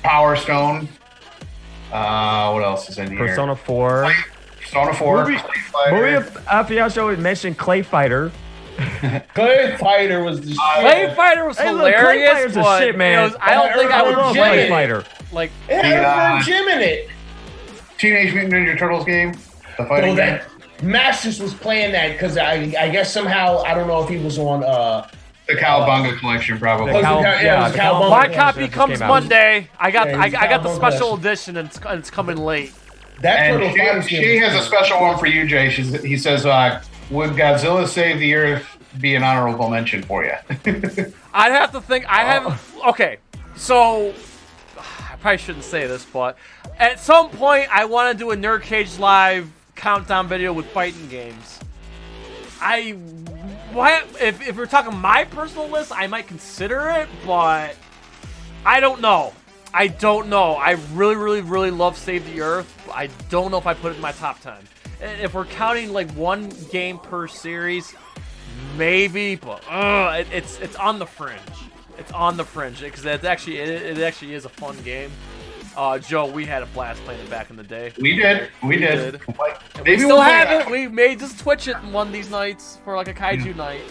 Power Stone. Uh, what else is in here? Persona 4. Persona 4. Movie- Clay Fighter. Movie after show mentioned Clay Fighter. (laughs) Clay Fighter was the Clay Fighter was Hey, look, Clay hilarious, Fighter's a shit, man. was- I don't think I I would love play Clay it. Fighter. Like, It had Yeah. a Jim in it. Teenage Mutant Ninja Turtles game. The So fighting game. that Masters was playing that because I I guess somehow I don't know if he was on uh The Cowabunga collection, probably. Was it Cow- Cow- yeah, yeah, was the Cow- Cow- my copy comes. Monday. I got Yeah, I, I got the special collection. edition, and it's, and it's coming late. That And Turtle she, Fighters she has a special one for you, Jay. She's, he says, uh, "Would Godzilla save the Earth be an honorable mention for you?" (laughs) I'd have to think. I haven't. Okay, so I probably shouldn't say this, but at some point, I want to do a Nerd Cage live countdown video with fighting games. I, why, if if we're talking my personal list, I might consider it, but I don't know. I don't know. I really, really, really love Save the Earth. I don't know if I put it in my top ten. If we're counting like one game per series, maybe, but uh, it, it's it's on the fringe. It's on the fringe because it's actually it, it actually is a fun game. Uh, Joe, we had a blast playing it back in the day. we did. We did. did. Maybe we still we'll have it. We may just Twitch it one of these nights for like a kaiju night.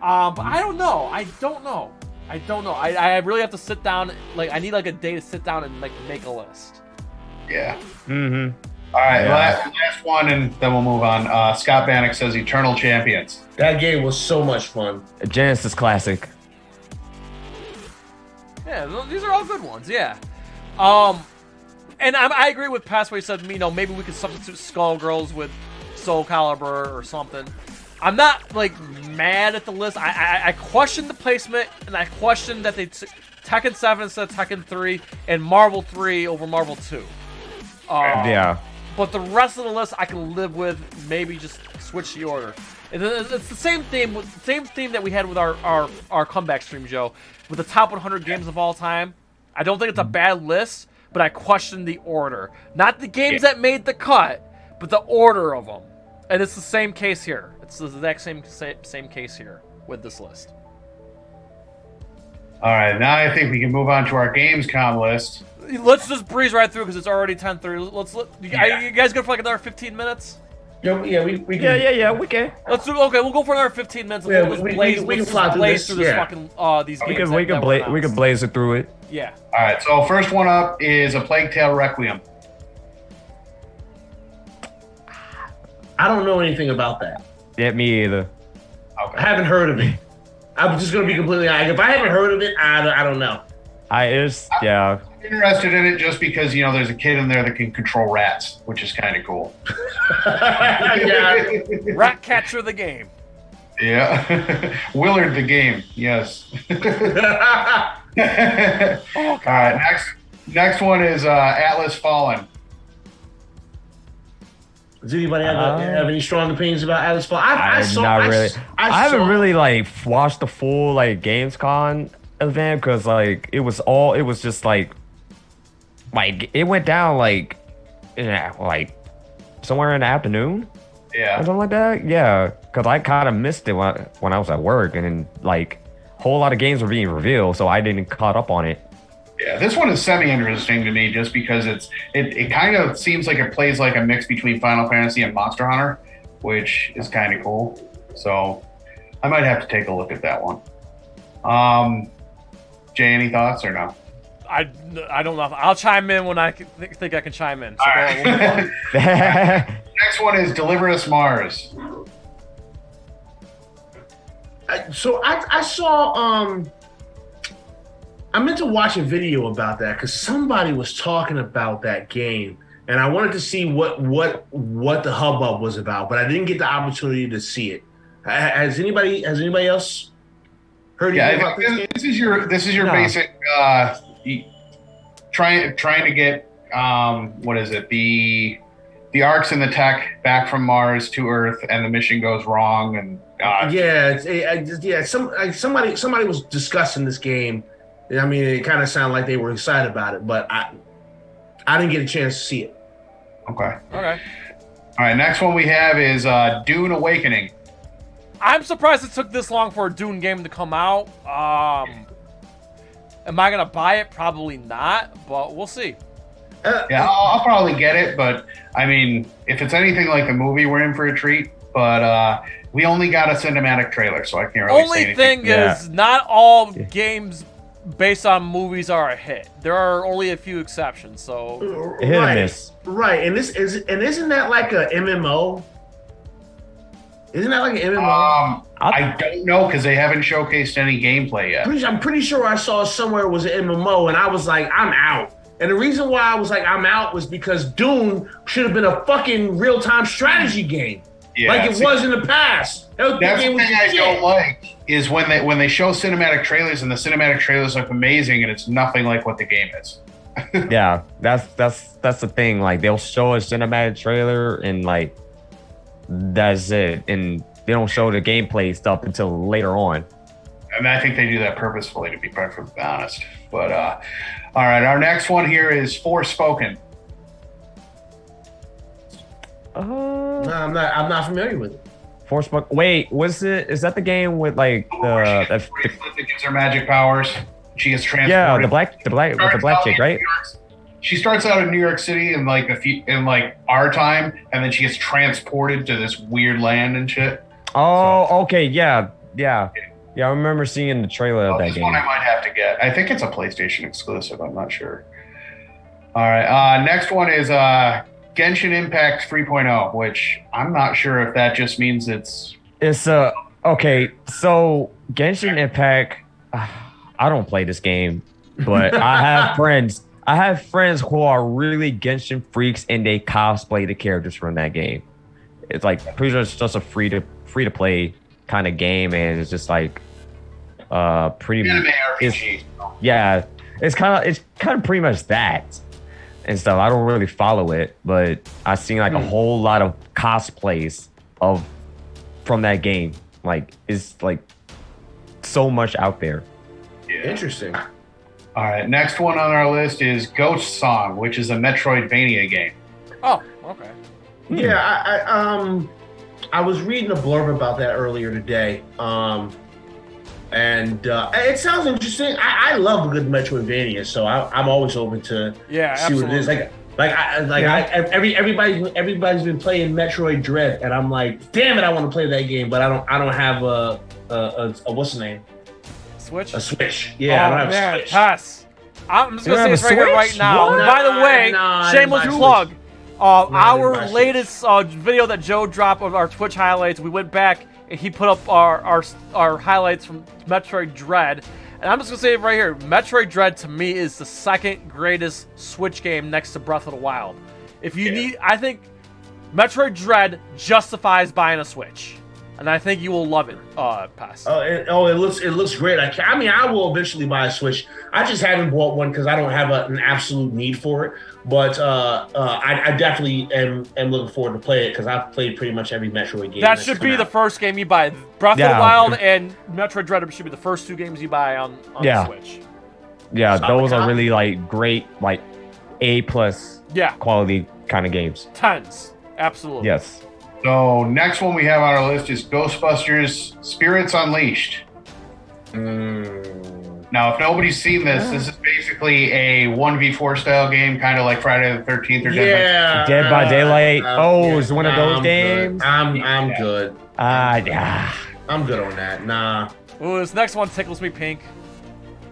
Um, but I don't know. I don't know. I don't know. I, I really have to sit down. Like I need like a day to sit down and like make a list. Yeah. Mm-hmm. All right. Yeah. Last, last one, and then we'll move on. Uh, Scott Bannock says Eternal Champions. that game was so much fun. Genesis Classic. Yeah, these are all good ones. Yeah. Um, and I, I agree with Passway he said, you know, maybe we could substitute Skullgirls with Soul Calibur or something. I'm not like mad at the list. I I, I question the placement, and I question that they t- Tekken 7 instead of Tekken 3 and Marvel 3 over Marvel 2. Um, Yeah. but the rest of the list I can live with. Maybe just switch the order. And It's the same theme, same theme that we had with our, our our comeback stream, Joe, with the top 100 games of all time. I don't think it's a bad list, but I question the order, not the games that made the cut, but the order of them. And it's the same case here. It's the exact same same case here with this list. All right. Now I think we can move on to our Gamescom list. Let's just breeze right through because it's already 10:30. Let's let, you, are Yeah. you guys good for like another 15 minutes? Yeah, yeah, we, we can, Yeah, yeah, yeah. We can. Let's do okay. We'll go for another 15 minutes. And Yeah, we'll just we- we- blaze, we can let's through blaze this, through this yeah. fucking uh these We games. can we can that were bla- we can blaze it through it. Yeah. All right. So first one up is a Plague Tale Requiem. I don't know anything about that. Yeah, me either. I haven't heard of it. I'm just gonna be completely honest. If I haven't heard of it, I don't, I don't know. I is yeah. interested in it just because you know there's a kid in there that can control rats, which is kind of cool. (laughs) yeah. Rat catcher the game. Yeah, (laughs) Willard the game. Yes. Oh, (laughs) All right. Next, next one is uh, Atlas Fallen. Does anybody have, Uh, have any strong opinions about Alice Fall? I, I, I, saw. not I, really. s- I, I haven't saw- really like watched the full like Gamescom event because like it was all it was just like like it went down like in a, like somewhere in the afternoon Yeah. something like that. Yeah, because I kind of missed it when I, when I was at work and then like a whole lot of games were being revealed, so I didn't caught up on it. Yeah, this one is semi interesting to me just because it's it, it kind of seems like it plays like a mix between Final Fantasy and Monster Hunter, which is kind of cool. So I might have to take a look at that one. Um, Jay, any thoughts or no? I, I don't know. I'll chime in when I can- think, think I can chime in. So All right. on, we'll. Next one is Deliver Us Mars. I, so I, I saw um I meant to watch a video about that because somebody was talking about that game and I wanted to see what what what the hubbub was about, but I didn't get the opportunity to see it. Ha- Has anybody has anybody else heard Yeah, about this this, game? this is your this is your No. basic uh, trying trying to get um, what is it the the arcs and the tech back from Mars to Earth, and the mission goes wrong, and uh, Yeah, it's, it, I just, yeah. Some like, somebody somebody was discussing this game. I mean, it kind of sounded like they were excited about it, but I I didn't get a chance to see it. okay. Okay. All right, next one we have is uh, Dune Awakening. I'm surprised it took this long for a Dune game to come out. Um, am I gonna buy it? Probably not, but we'll see. Uh, Yeah, I'll, I'll probably get it, but I mean, if it's anything like the movie, we're in for a treat. But uh, we only got a cinematic trailer, so I can't really say Only anything. thing Yeah. is, not all games based on movies are a hit. There are only a few exceptions. So Hit and right, miss. right. And this is and isn't that like a MMO? Isn't that like an MMO? Um, I don't know because they haven't showcased any gameplay yet. Pretty- I'm pretty sure I saw somewhere it was an MMO, and I was like, I'm out. And the reason why I was like, I'm out was because Dune should have been a fucking real time strategy game, Yeah, like it see, was in the past. That, that That's the game thing was I shit. don't like is when they when they show cinematic trailers and the cinematic trailers look amazing and it's nothing like what the game is. (laughs) yeah, that's that's that's the thing. Like they'll show a cinematic trailer and like that's it, and they don't show the gameplay stuff until later on. I mean, I think they do that purposefully, to be perfectly honest. But uh, all right, our next one here is Forspoken. Uh, No, I'm not. I'm not familiar with it. Forspoken. Wait, was it? Is that the game with like the, Where she the, has that gives her magic powers. She gets transported. yeah the black the black with the black out chick right? She starts out in New York City in like a few, in like our time, and then she gets transported to this weird land and shit. Oh, okay, yeah, yeah, yeah. I remember seeing the trailer of Oh, that this game. one I might have to get. I think it's a PlayStation exclusive. I'm not sure. All right. Uh, next one is uh, Genshin Impact 3.0, which I'm not sure if that just means it's. It's uh okay. So Genshin Impact. (sighs) I don't play this game, but I (laughs) have friends. I have friends who are really Genshin freaks, and they cosplay the characters from that game. It's like pretty sure it's just a free to free to play kind of game, and it's just like uh pretty yeah. It's kind of it's kind of pretty much that and stuff. I don't really follow it, but I've seen like a whole lot of cosplays of from that game. Like it's like so much out there. Yeah. Interesting. All right. Next one on our list is Ghost Song, which is a Metroidvania game. oh, okay. Yeah, I, I um, I was reading a blurb about that earlier today. Um, and uh, it sounds interesting. I, I love a good Metroidvania, so I, I'm always open to Yeah, see what it is. Like, like I like Yeah. I, every everybody everybody's been playing Metroid Dread, and I'm like, damn it, I want to play that game, but I don't I don't have a a, a, a what's the name Switch. a Switch. Yeah, I oh don't have man, a Switch. Tess. I'm just gonna say have this right here, right now. What? By the way, Nah, shameless plug. Uh, Nah, I didn't buy our latest uh, video that Joe dropped of our Twitch highlights, we went back and he put up our our, our highlights from Metroid Dread. And I'm just gonna say it right here, Metroid Dread to me is the second greatest Switch game next to Breath of the Wild. If you Yeah. need, I think Metroid Dread justifies buying a Switch, and I think you will love it. Uh, pass. Oh, it, oh, it looks it looks great. I, can, I mean, I will eventually buy a Switch. I just haven't bought one because I don't have a, an absolute need for it. But uh, uh, I, I definitely am, am looking forward to play it because I've played pretty much every Metroid game. That should come be the first game you buy. Breath of the Wild and Metroid Dread should be the first two games you buy on, on Yeah. Switch. Yeah, Solid those are really like great, like A plus Yeah, quality kind of games. tens. Absolutely. Yes. So next one we have on our list is Ghostbusters: Spirits Unleashed. Mm. Now, if nobody's seen this, this is basically a one v four style game, kind of like Friday the Thirteenth or Dead by Yeah. Dead by Daylight. uh, Oh, it's one of those I'm games? Good. I'm I'm Yeah. good. Ah, yeah. I'm good on that. Nah. Ooh, this next one tickles me pink.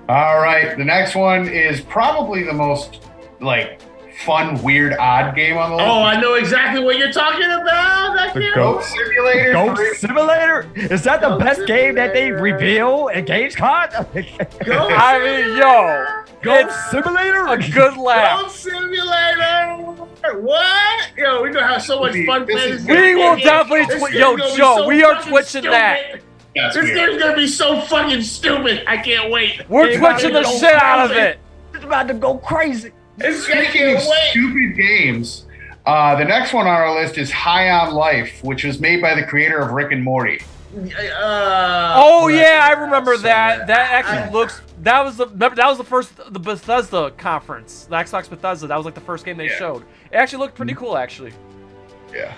All right, the next one is probably the most like fun, weird, odd game on the list. Oh, I know exactly what you're talking about. I The can't- goat. Goat Simulator. Ghost three. Simulator? Is that the Goat best game that they reveal at Gamescom? (laughs) Goat I mean, yo, Ghost Simulator? a good laugh. Goat Simulator. What? Yo, we gonna have so much fun This playing is- this We game. will definitely This twi- yo, Joe, so we are fucking twitching that. stupid. Yes, This we game's gonna be so fucking stupid. I can't wait. We're Hey, twitching the don't shit out of it. It's about to go crazy. It's I Speaking of can't stupid games, uh, the next one on our list is High on Life, which was made by the creator of Rick and Morty. Uh, Oh yeah, I remember so that. That actually I- looks. That was the remember, that was the first the Bethesda conference, the Xbox Bethesda. That was like the first game they Yeah. showed. It actually looked pretty cool, actually. Yeah.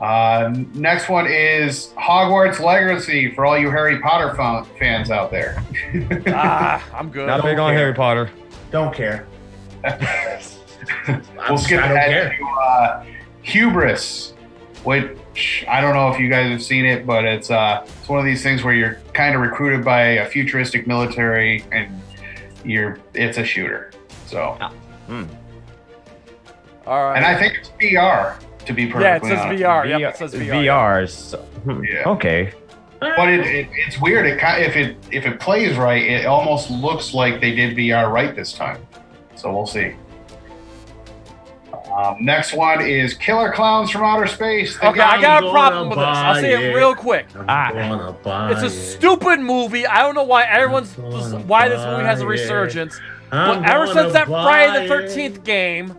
Uh, next one is Hogwarts Legacy for all you Harry Potter fan- fans out there. (laughs) ah, I'm good. Not big on. Harry Potter. Don't care. (laughs) we'll skip I ahead care. to uh, Hubris, which I don't know if you guys have seen it, but it's uh, it's one of these things where you're kind of recruited by a futuristic military, and you're it's a shooter. So, All right. and I think it's VR to be perfectly yeah, it says honest. VR. Yep, it says VR. VR. so- hmm, Yeah. Okay. But it, it, it's weird. It ki- if it if it plays right, it almost looks like they did VR right this time. So we'll see. Um, next one is Killer Clowns from Outer Space. The Okay, I got a problem with this. I'll say it it. real quick. Ah. Gonna buy It's a it. stupid movie. I don't know why everyone's why this movie has a resurgence. But ever since that Friday the it. Thirteenth game,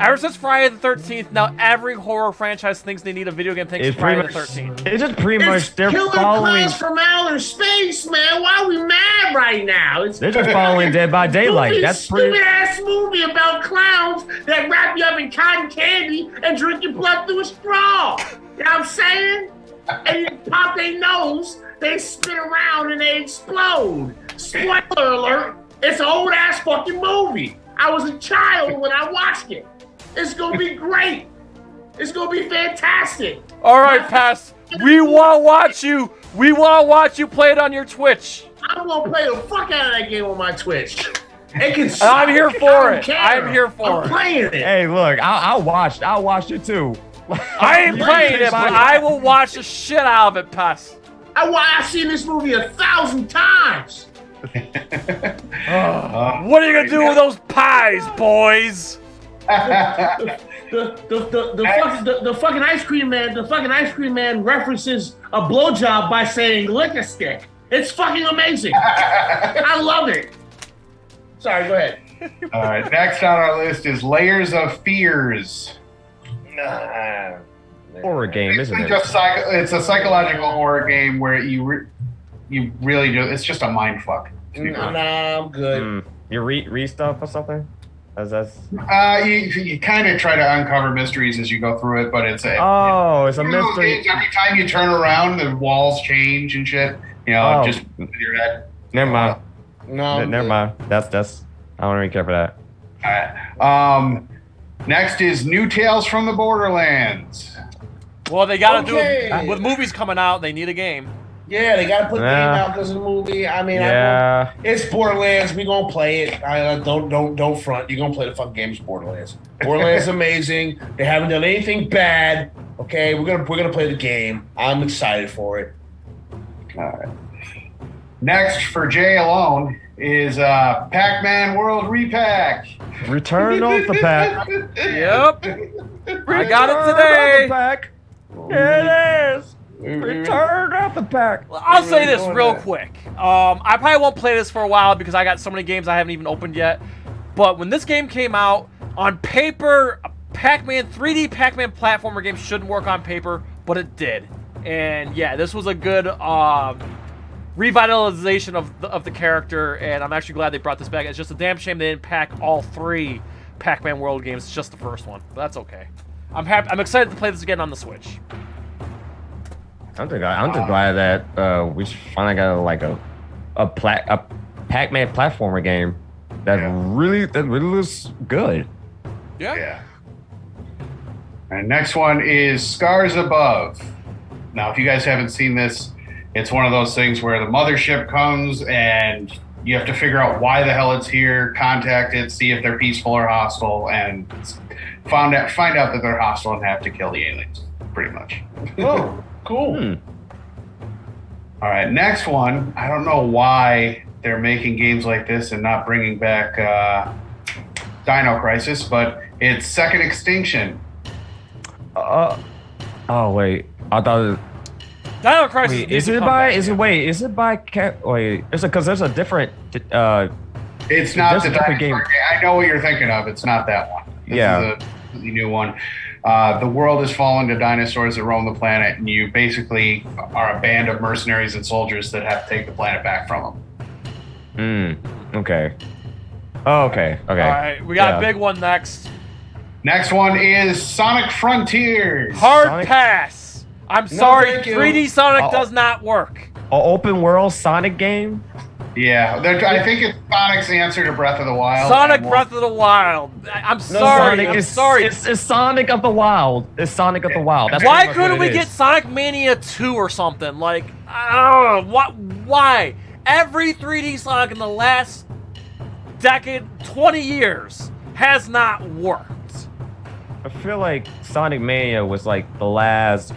ever since Friday the Thirteenth, now every horror franchise thinks they need a video game thanks It's to Friday pretty the. Thirteenth. It's just pretty It's much they're killer following. clowns from outer space, man. Why are we mad right now? It's They're just following Dead by Daylight. Movie, That's pretty. stupid ass movie about clowns that wrap you up in cotton candy and drink your blood through a straw. You know what I'm saying? And you pop their nose, they spin around and they explode. Spoiler alert, it's an old ass fucking movie. I was a child when I watched it. It's gonna be great. It's gonna be fantastic. All right, Pass. We want to watch you. We want to watch you play it on your Twitch. I'm gonna play the fuck out of that game on my Twitch. It can I'm here for it. care. I'm here for I'm it. playing it. Hey, look, I, I watched. I'll watch it too. (laughs) I ain't playing it, but I will watch the shit out of it, Pass. I, wa- I've seen this movie a thousand times. Uh, What are you gonna do with those pies, boys? The the the, the, fuck, the the fucking ice cream man, the fucking ice cream man references a blowjob by saying lick a stick. It's fucking amazing. I love it. Sorry, go ahead. (laughs) All right, next on our list is Layers of Fears. Horror game, It's, isn't it? just psych- it's a psychological horror game where you re- you really do. It's just a mind fuck. to Nah, nah, I'm good. Mm. You read read stuff or something? That's, that's Uh, you you kind of try to uncover mysteries as you go through it, but it's a oh, it's a One of those mystery. Every time you turn around, the walls change and shit. You know, Oh. just your head. Never mind. No, Never mind. That's that's. I don't really care for that. Alright. Um, next is New Tales from the Borderlands. Well, they gotta Okay. do it with movies coming out. They need a game. Yeah, they gotta put the Yeah. game out because of the movie. I mean, I Yeah. It's Borderlands. We gonna play it. I uh, don't don't don't front. You gonna play the fucking games Borderlands. Borderlands is (laughs) amazing. They haven't done anything bad. Okay, we're gonna we're gonna play the game. I'm excited for it. Alright. Next for Jay alone is uh, Pac-Man World Repack. Return of the pack. (laughs) Yep. I got it Return today. of the pack. Here it is. Return of the pack. I'll say this real quick. Um, I probably won't play this for a while because I got so many games I haven't even opened yet. But when this game came out, on paper, a Pac-Man 3D Pac-Man platformer game shouldn't work on paper, but it did. And yeah, this was a good um, revitalization of the, of the character, and I'm actually glad they brought this back. It's just a damn shame they didn't pack all three Pac-Man World games, just the first one. But that's okay. I'm happy. I'm excited to play this again on the Switch. I'm just glad, I'm just glad that uh, we finally got like a a plat a Pac-Man platformer game that Yeah. really that really looks good. Yeah. Yeah. And next one is Scars Above. Now, if you guys haven't seen this, it's one of those things where the mothership comes and you have to figure out why the hell it's here, contact it, see if they're peaceful or hostile, and find out find out that they're hostile and have to kill the aliens. Pretty much. Oh, (laughs) cool. Hmm. All right, next one. I don't know why they're making games like this and not bringing back uh, Dino Crisis, but it's Second Extinction. Uh, oh wait, I thought. It, Dino Crisis. wait, needs is it by? Is it wait? Is it by? Ca- wait, is it because there's a different? Uh, It's not That's the a different dinosaur game. I know what you're thinking of. It's not that one. This Yeah. is a new one. Uh, the world is fallen to dinosaurs that roam the planet, and you basically are a band of mercenaries and soldiers that have to take the planet back from them. hmm. Okay. Oh, okay. Okay. All right, we got Yeah. a big one next. Next one is Sonic Frontiers. Hard Sonic- pass. I'm sorry, 3D Sonic does not work. A open world Sonic game. Yeah, I think it's Sonic's answer to Breath of the Wild. Sonic Breath of the Wild. I- I'm sorry. Sonic I'm is sorry. It's, it's Sonic of the Wild. It's Sonic of the Wild. That's Why pretty much what couldn't we it get. Sonic Mania 2 or something? Like, I. What? Why? Every 3D Sonic in the last decade, 20 years, has not worked. I feel like Sonic Mania was like the last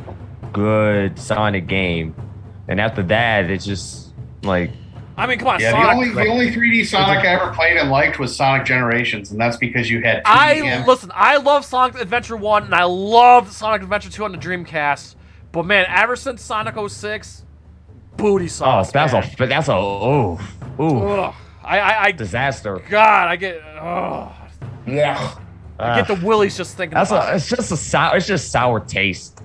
good Sonic game, and after that, it's just like I mean, come on, Yeah, the Sonic. only the only 3D Sonic I ever played and liked was Sonic Generations, and that's because you had 2D I and- listen. I love Sonic Adventure One, and I love Sonic Adventure Two on the Dreamcast. But man, ever since Sonic 06, booty oh, sauce. that's man. a that's a oh ooh Ugh. I, I, I, disaster. God, I get, ugh. Yeah. I get the willies just thinking that's about a it. it's just a sour it's just sour taste.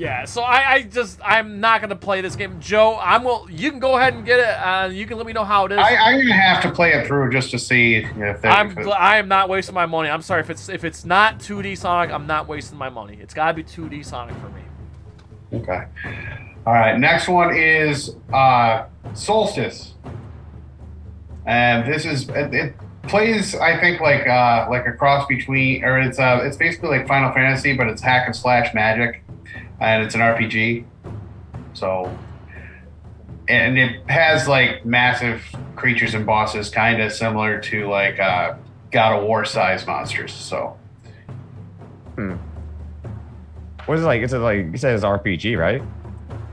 Yeah, so I, I just, I'm not gonna play this game, Joe. I'm will. You can go ahead and get it. Uh, you can let me know how it is. I, I'm gonna have to play it through just to see if. I'm gl- I am not wasting my money. I'm sorry if it's if it's not 2D Sonic, I'm not wasting my money. It's got to be 2D Sonic for me. Okay. All right. Next one is uh, Solstice, and this is it, it plays I think like uh, like a cross between or it's uh, it's basically like Final Fantasy, but it's hack and slash magic, and it's an RPG. So. And it has like massive creatures and bosses, kind of similar to like uh, God of War size monsters. So What is it like? It's like you said it's RPG, right?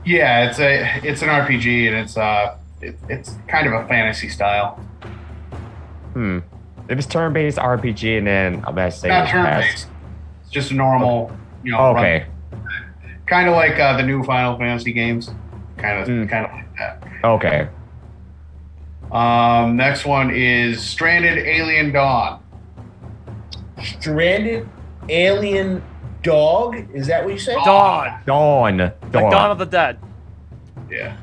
Yeah, it's a it's an RPG and it's uh it, it's kind of a fantasy style. Hmm. If it's turn-based RPG, and then I'm gonna say Not turn-based. It's just a normal, you know, Oh, okay. Kind of like uh, the new Final Fantasy games, kind of Mm. kind of like that. Okay. Um, next one is Stranded Alien Dawn. Stranded alien dog. Is that what you said? Dawn, Dawn. like Dawn. Dawn of the Dead. Yeah,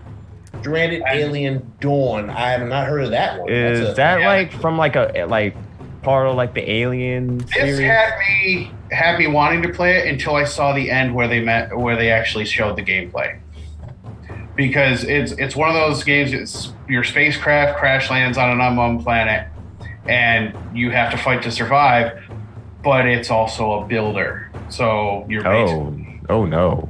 Stranded alien dawn. I have not heard of that one. Is a- that yeah. like from like a like part of like the Alien this series? had me had me wanting to play it until I saw the end where they met where they actually showed the gameplay. Because it's it's one of those games. It's your spacecraft crash lands on an unknown planet, and you have to fight to survive. But it's also a builder, so you're oh, basically oh no,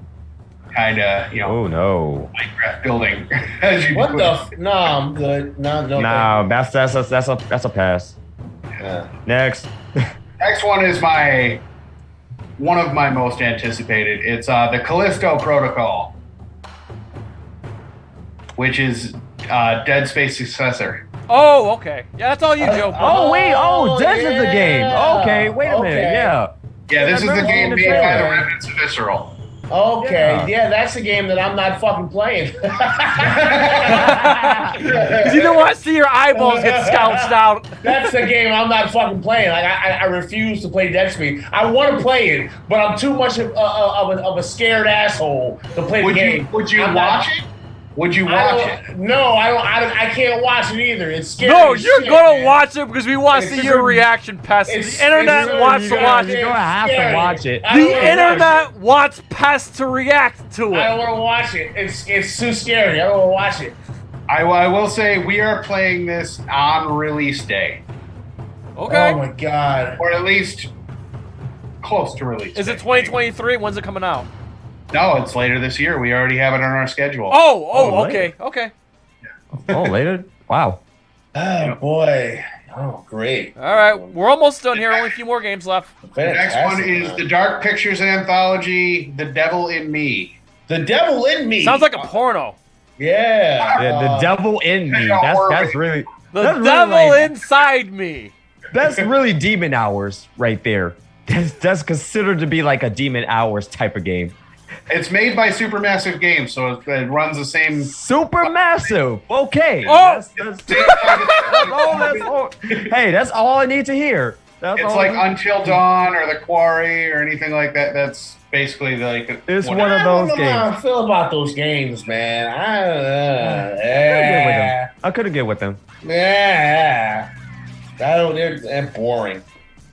kind of you know oh no. Minecraft building (laughs) as you What the? it. F- no, I'm good. No, no. Nah, that's that's a, that's a that's a pass. thank you. Uh, Next. (laughs) Next one is my one of my most anticipated. It's uh, the Callisto Protocol, which is uh, Dead Space successor. Oh, okay. Yeah, that's all you, Joe. bro. Oh wait, oh, Oh, this is the game. Okay, wait a minute. Yeah. Yeah, this is the game seeing made by the. Remnants of Visceral. Okay, Yeah. yeah. that's a game that I'm not fucking playing. (laughs) 'Cause you don't want to see your eyeballs get scourged out. That's the game I'm not fucking playing. Like I, I, refuse to play Dead Space. I want to play it, but I'm too much of, uh, of, a, of a scared asshole to play Would the you game. would you I'm not- watch it? Would you watch don't- it? No, I don't, I don't. I can't watch it either. It's scary. No, as you're shit, gonna man. watch it because we want to It's see your a- reaction, Pest. it's- The internet it's- wants you to gotta- watch You're it. gonna have to scary. watch it. I don't The wanna watch internet wants Pest to react to it. I don't want to watch it. It's it's too scary. I don't want to watch it. I, I will say we are playing this on release day, Okay. Oh my god. or at least close to release. Is it day. 2023? When's it coming out? No, it's later this year. We already have it on our schedule. Oh, oh, Oh, okay, okay. Oh, (laughs) later. Wow. Oh boy. Oh great. All right, we're almost done here. Only a few more games left. the next one Fantastic, is man. the Dark Pictures anthology, The Devil in Me. The devil in me. Sounds like a porno. Yeah. The, the Uh, devil in me. Yeah, That's horror. that's really The that's really devil like- inside me. that's (laughs) really demon hours right there. That's that's considered to be like a demon hours type of game. It's made by Supermassive Games, so it, it runs the same. Super massive. Okay. Oh! That's, that's, that's all, that's all. Hey, that's all I need to hear. That's It's all like Until Dawn or The Quarry or anything like that. That's basically like. It's what- one of I don't those games. how I games. feel about those games, man. I, uh, get with them. I couldn't get with them. yeah. I don't. They're, they're boring.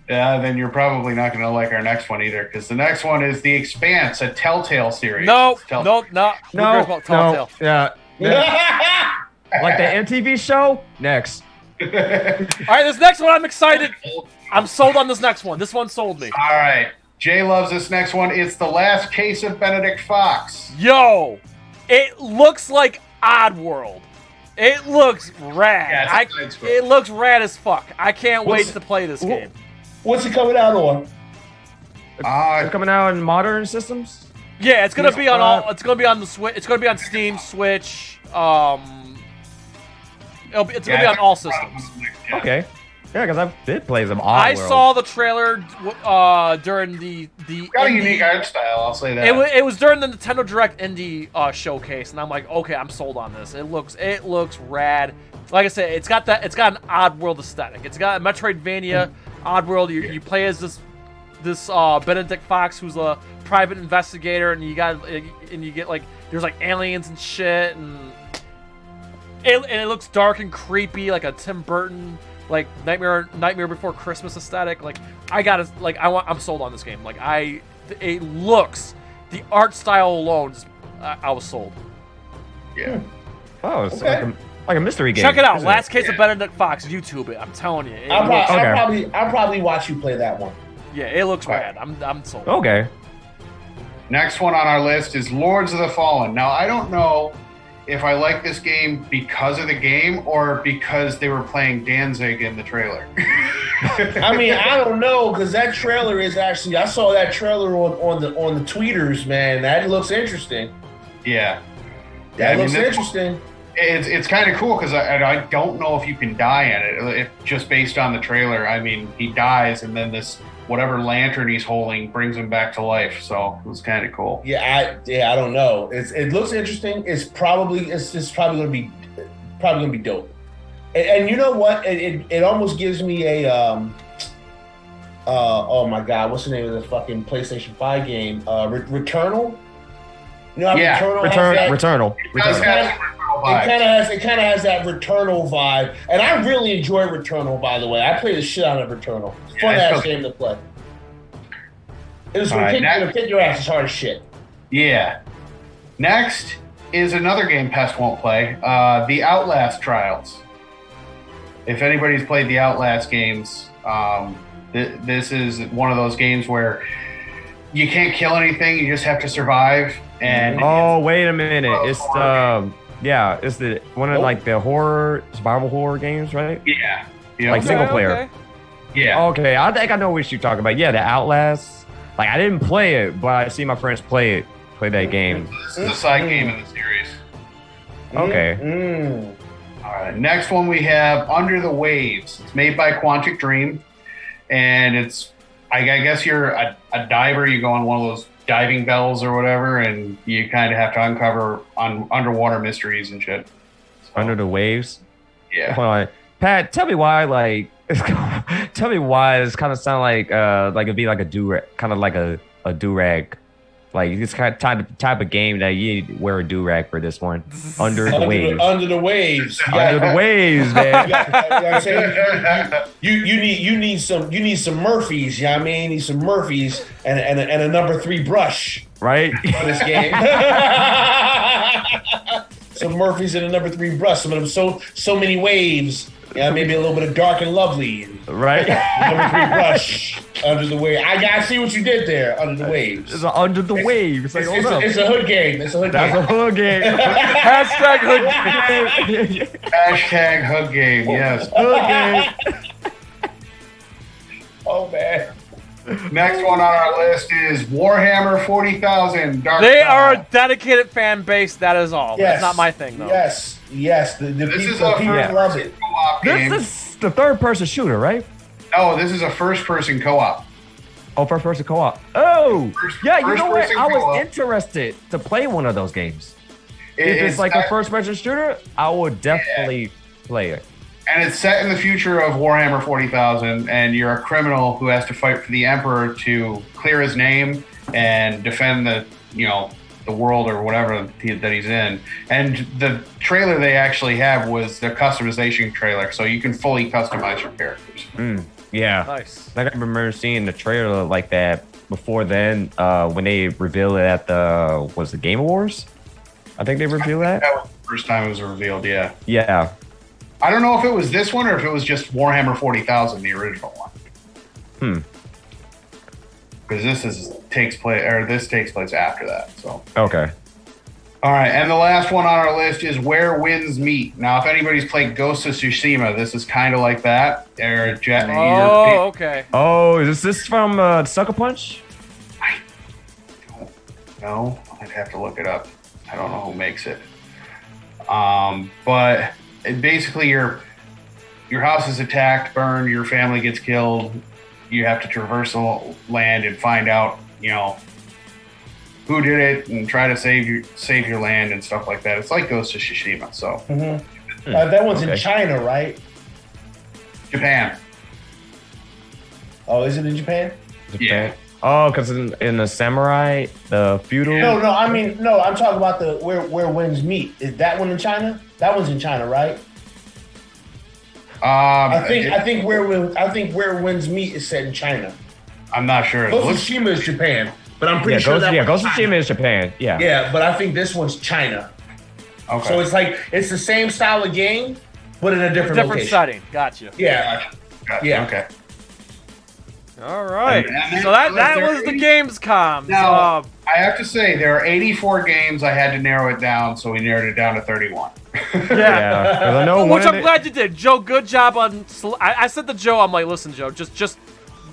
Yeah, then you're probably not going to like our next one either, because the next one is The Expanse, a Telltale series. No, Tell- no, no. Who No, cares about no, Telltale? yeah. yeah. (laughs) like the MTV show. Next. (laughs) All right, this next one, I'm excited. I'm sold on this next one. This one sold me. All right. Jay loves this next one. It's The Last Case of Benedict Fox. Yo, it looks like Oddworld. It looks rad. Yeah, I, it's a side scroll. it looks rad as fuck. I can't wait to play this game. What's it coming out on? Uh, They're coming out in modern systems. Yeah, it's gonna Yes, be on uh, all. It's gonna be on the Switch. It's gonna be on Steam, Switch. Um, it'll be, it's gonna be on all systems. Yeah. Okay. Yeah, because I did play some I Oddworld. saw the trailer uh, during the the. Got a unique art style, I'll say that. It, wa it was during the Nintendo Direct Indie uh, showcase, and I'm like, okay, I'm sold on this. It looks it looks rad. Like I said, it's got that it's got an odd world aesthetic. It's got a Metroidvania Oddworld. You, you play as this this uh, Benedict Fox who's a private investigator, and you got and you get like there's like aliens and shit, and it, and it looks dark and creepy, like a Tim Burton like Nightmare Nightmare Before Christmas aesthetic. Like I gotta like I want I'm sold on this game. Like I it looks the art style alone. Just, I, I was sold. yeah. Oh, it's Okay. like, a, like a mystery game. Check it out. isn't Last case of Yeah. Benedict Fox. YouTube it. I'm telling you. It I'll, pro- Okay. I'll probably I'll probably watch you play that one. yeah, it looks Okay. rad. I'm I'm sold. Okay. Next one on our list is Lords of the Fallen. Now, I don't know if I like this game because of the game or because they were playing Danzig in the trailer. (laughs) (laughs) I mean, I don't know because that trailer is actually I saw that trailer on, on the on the tweeters, man. That looks interesting. yeah. That I mean, looks that- interesting. It's, it's kind of cool because I, I don't know if you can die in it. If just based on the trailer, I mean, he dies and then this whatever lantern he's holding brings him back to life. So it was kind of cool. Yeah, I yeah, I don't know. It's it looks interesting. It's probably it's just probably gonna be probably gonna be dope. And, and you know what? It, it it almost gives me a um uh oh my god, what's the name of the fucking PlayStation Five game? Uh, Re- Returnal. You know, Yeah, Returnal has Return. that- Returnal. It Returnal. Have It kind of has it kind of has that Returnal vibe, and I really enjoy Returnal. By the way, I play the shit out of Returnal. Fun it's ass okay. game to play. It was gonna right, kick, next- kick your ass as hard as shit. Yeah. Next is another game Pest won't play uh, the Outlast Trials. If anybody's played the Outlast games, um, th- this is one of those games where you can't kill anything, you just have to survive. And Oh wait a minute! It's um yeah, it's the one of Nope. like the horror survival horror games, right? yeah, you know, Like single player. Okay. yeah, Okay, I think I know what you're talking about. Yeah, the Outlast. Like I didn't play it, but I see my friends play it, play that game. this is a side game in the series. Okay. Mm. All right, next one we have Under the Waves. It's made by Quantic Dream, and it's I, I guess you're a, a diver. You go on one of those diving bells or whatever, and you kind of have to uncover on underwater mysteries and shit. Under the waves. Yeah, Hold on, Pat. Tell me why. Like, (laughs) tell me why this kind of sound like uh like it'd be like a do kind of like a a do rag. Like it's kind of type type of game that you wear a do rag for this one. Under the Under, waves. the, under the waves. Under the waves, man. you know what I'm saying? You you need you need some you need some Murphys. You know I mean? You need some Murphys and and a, and a number three brush right? for this (laughs) game. (laughs) some Murphys in a number three brush. Some of them so so many waves. Yeah, maybe a little bit of dark and lovely. Right? (laughs) number three brush under the wave. I got see what you did there under the waves. It's under the waves. Like, It's, hold it's, a, it's a hood game. It's a hood That's a hood game. (laughs) Hashtag hood. game. Hashtag hug game. Yes. (laughs) hood game. oh man. Next one on our list is Warhammer 40,000 Dark They Side. are a dedicated fan base. That is all. Yes. That's not my thing though. Yes, yes. The, the This is people, a people first love it. co-op game. This is the third person shooter, right? no, this is a first person co-op. Oh, first person co op. Oh, First- yeah. You know what? person I was co-op. interested to play one of those games. It- if it's, like a not- first person shooter, I would definitely play it. And it's set in the future of Warhammer 40,000, and you're a criminal who has to fight for the Emperor to clear his name and defend the, you know, the world or whatever that he's in. And the trailer they actually have was the customization trailer, so you can fully customize your characters. Mm, yeah. Nice. Like I remember seeing the trailer like that before then, uh, when they revealed it at the was the Game Awards. I think they revealed that. That was the first time it was revealed, yeah. Yeah. I don't know if it was this one or if it was just Warhammer 40,000, the original one. Hmm. Because this is takes place, or this takes place after that. So, Okay. all right, and the last one on our list is Where Winds Meet. Now, if anybody's played Ghost of Tsushima, this is kind of like that. Or Jet, Oh, okay. Oh, is this from uh, Sucker Punch? No, I'd have to look it up. I don't know who makes it. Um, but it basically, your your house is attacked, burned, your family gets killed. You have to traverse the land and find out, you know, who did it, and try to save your save your land and stuff like that. It's like Ghost of Tsushima. So Uh, that one's in China, right? Japan, Oh, is it in Japan? yeah, Oh, because in, in the samurai, the feudal. No, no. I mean, no. I'm talking about the where where winds meet. Is that one in China? That one's in China, right? um, I think it- I think where Wind- I think where winds meet is set in China. I'm not sure. It Ghost of Tsushima is Japan, but I'm pretty yeah, sure Ghost, that yeah, one's Ghost of China. Tsushima is Japan. Yeah. Yeah, but I think this one's China. okay. So it's like it's the same style of game, but in a different, Different location. setting. Gotcha. Yeah, Gotcha, yeah. Okay. All right. And- and So that that there- was the Gamescom. Now- Uh, I have to say, there are 84 games. I had to narrow it down, so we narrowed it down to 31. yeah. Yeah. 'cause I know Which I'm of glad you did, Joe. Good job on. sel- I, I said to Joe, I'm like, listen, Joe, just just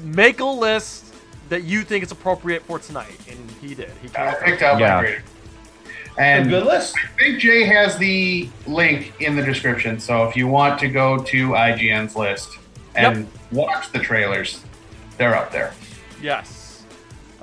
make a list that you think is appropriate for tonight, and he did. He came I through. picked out Yeah. my grading. And good list. I think Jay has the link in the description. So if you want to go to IGN's list and watch the trailers, they're up there. Yes.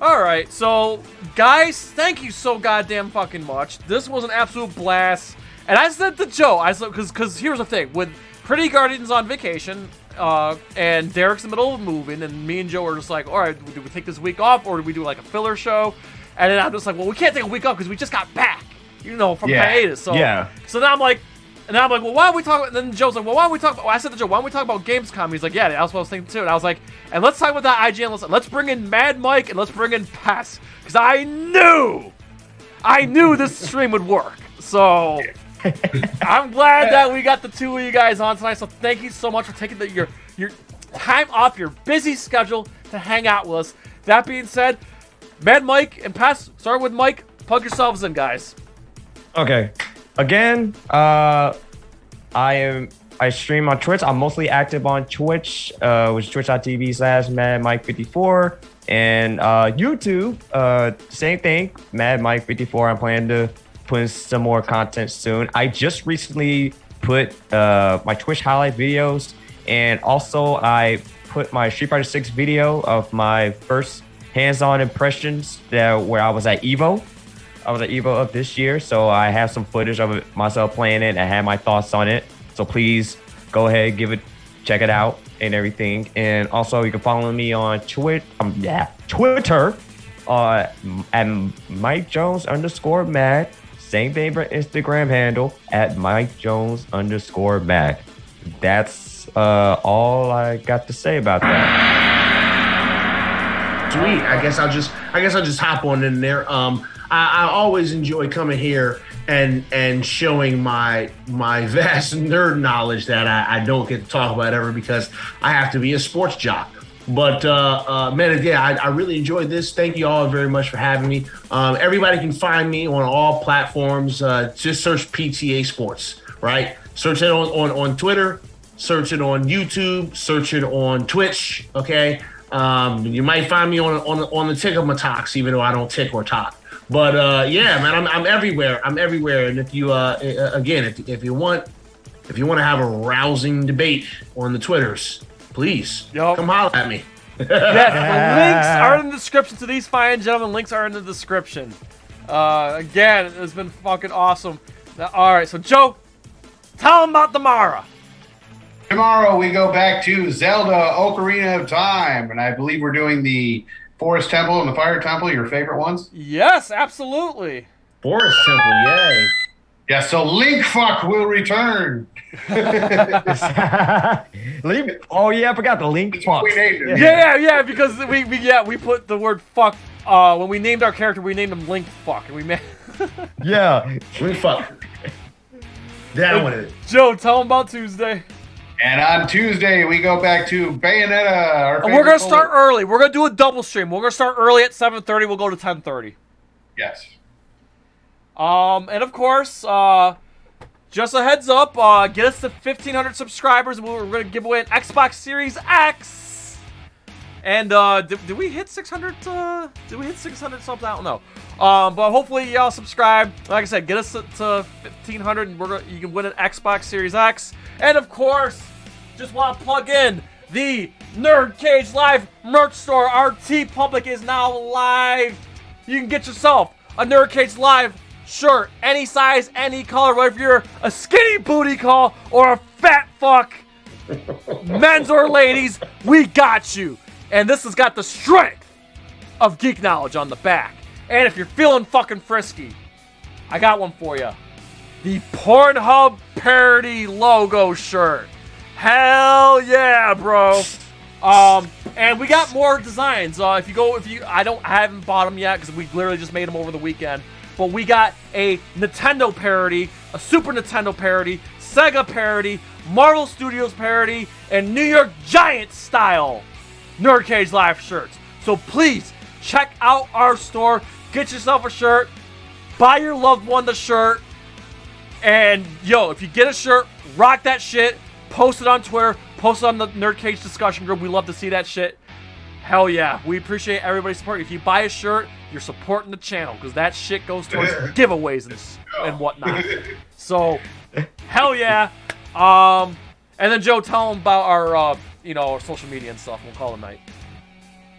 All right, so guys, thank you so goddamn fucking much. This was an absolute blast. And I said to Joe, I said because because here's the thing with Pretty Guardians on vacation, uh, and Derek's in the middle of moving, and me and Joe are just like, all right, do we take this week off or do we do like a filler show? And then I'm just like, well, we can't take a week off because we just got back, you know, from Yeah. hiatus. So Yeah. So then I'm like. And then I'm like, well, why don't we talk? And then Joe's like, well, why don't we talk? About, I said to Joe, why don't we talk about Gamescom? He's like, yeah, that's what I was thinking too. And I was like, and let's talk about that IGN. Let's let's bring in Mad Mike and let's bring in Pass because I knew, I knew this (laughs) stream would work. So (laughs) I'm glad that we got the two of you guys on tonight. So thank you so much for taking the, your your time off your busy schedule to hang out with us. That being said, Mad Mike and Pass. Start with Mike. Plug yourselves in, guys. Okay. Again, uh, I am. I stream on Twitch. I'm mostly active on Twitch, uh, which is twitch.tv slash Mad Mike 54 and uh, YouTube. Uh, same thing, Mad Mike 54. I'm planning to put in some more content soon. I just recently put uh, my Twitch highlight videos, and also I put my Street Fighter 6 video of my first hands-on impressions that where I was at Evo. Was at Evo of this year, so I have some footage of myself playing it. I have my thoughts on it. So please go ahead, give it, check it out, and everything. And also, you can follow me on Twitter. Um, yeah, Twitter, uh, at Mike Jones underscore Mac. Same for Instagram handle at Mike Jones underscore Mac. That's uh, all I got to say about that. Sweet. I guess I'll just I guess I'll just hop on in there. Um, I, I always enjoy coming here and and showing my my (laughs) vast nerd knowledge that I, I don't get to talk about ever because I have to be a sports jock. But uh, uh, man, yeah, I, I really enjoyed this. Thank you all very much for having me. Um, everybody can find me on all platforms. Uh, just search PTA Sports, right? Search it on, on, on Twitter, search it on YouTube, search it on Twitch. Okay, um, you might find me on on on the tick of my talks, even though I don't tick or talk. But uh, yeah, man, I'm, I'm everywhere. I'm everywhere. And if you uh, uh again, if, if you want if you want to have a rousing debate on the Twitters, please Yup. come holler at me. Yes, the (laughs) links are in the description to these fine gentlemen. Links are in the description. Uh, again, it's been fucking awesome. Now, all right, so Joe, tell them about tomorrow. Tomorrow we go back to Zelda Ocarina of Time, and I believe we're doing the Forest Temple and the Fire Temple, your favorite ones. Yes, absolutely. Forest Temple, yay! Yeah, so Link Fuck will return. (laughs) Link, oh yeah, I forgot the link fuck. We named it. Yeah, yeah, yeah. Because we, we yeah we put the word fuck. Uh, when we named our character, we named him Link Fuck, and we made. (laughs) Yeah. We fuck. That one it. Joe, tell them about Tuesday. And on Tuesday we go back to Bayonetta. And we're gonna start early. We're gonna do a double stream. We're gonna start early at 7:30. We'll go to 10:30. Yes. Um, and of course, uh, just a heads up, uh, get us to 1,500 subscribers, and we're gonna give away an Xbox Series X. And uh, did, did we hit 600? Uh, did we hit 600 something? I don't know. Um, but hopefully y'all subscribe. Like I said, get us to, to 1,500, and we're gonna, you can win an Xbox Series X. And of course, just want to plug in the Nerd Cage Live merch store. Our TeePublic is now live. You can get yourself a Nerd Cage Live shirt, any size, any color, whether you're a skinny booty call or a fat fuck, (laughs) men's or ladies, we got you. And this has got the strength of geek knowledge on the back. And if you're feeling fucking frisky, I got one for you. The Pornhub parody logo shirt. Hell yeah, bro. Um, and we got more designs. Uh, if you go, if you, I don't, I haven't bought them yet because we literally just made them over the weekend. But we got a Nintendo parody, a Super Nintendo parody, Sega parody, Marvel Studios parody, and New York Giants style Nerd Cage Live shirts. So please check out our store, get yourself a shirt, buy your loved one the shirt, and yo, if you get a shirt, rock that shit, post it on Twitter, post it on the Nerd Cage discussion group. We love to see that shit. Hell yeah, we appreciate everybody's support. If you buy a shirt, you're supporting the channel because that shit goes towards giveaways and, and whatnot. (laughs) So, hell yeah. Um, and then Joe, tell them about our, uh, you know, our social media and stuff. We'll call it night.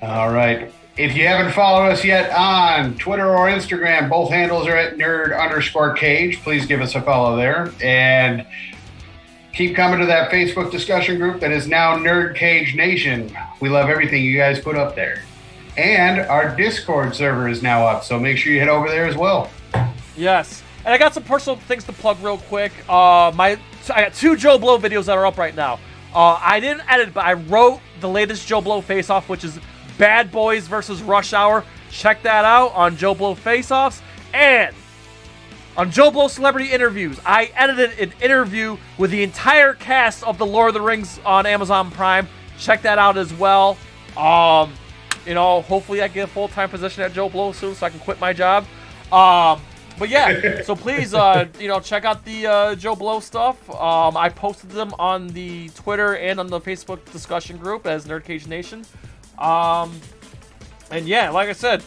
All right. If you haven't followed us yet on Twitter or Instagram, both handles are at nerd underscore cage. Please give us a follow there. And keep coming to that Facebook discussion group that is now Nerd Cage Nation. We love everything you guys put up there. And our Discord server is now up, so make sure you head over there as well. Yes. And I got some personal things to plug real quick. Uh, my I got two Joe Blow videos that are up right now. Uh, I didn't edit, but I wrote the latest Joe Blow face off, which is Bad Boys versus Rush Hour. Check that out on Joe Blow face offs. And on Joe Blow Celebrity Interviews, I edited an interview with the entire cast of The Lord of the Rings on Amazon Prime. Check that out as well. Um, you know, hopefully I get a full time position at Joe Blow soon so I can quit my job. Um, but yeah, so please, uh, you know, check out the uh, Joe Blow stuff. Um, I posted them on the Twitter and on the Facebook discussion group as Nerd Cage Nation. Um, and yeah, like I said,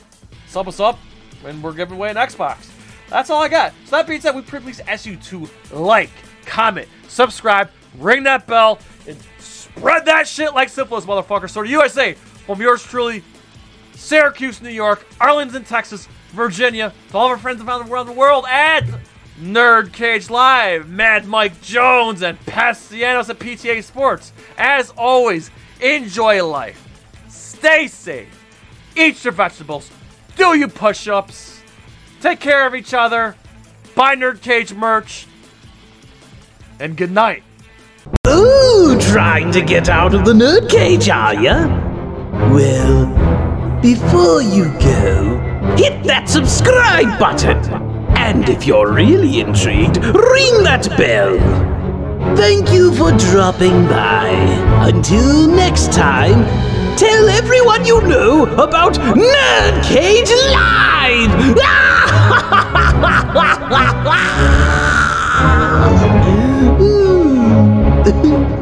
sub us up, and we're giving away an Xbox. That's all I got. So that being said, we pretty please ask you to like, comment, subscribe, ring that bell, and spread that shit like syphilis, motherfucker. So to USA, from yours truly, Syracuse, New York, Arlington, Texas, Virginia, to all of our friends around the world, and Nerd Cage Live, Mad Mike Jones, and Pastianos at PTA Sports. As always, enjoy life, stay safe, eat your vegetables, do your push-ups, take care of each other, buy Nerd Cage merch, and good night. Ooh, trying to get out of the nerd cage, are ya? Well, before you go, hit that subscribe button And if you're really intrigued, ring that bell. Thank you for dropping by. Until next time, tell everyone you know about Nerd Cage Live! (laughs) Hmm. (laughs)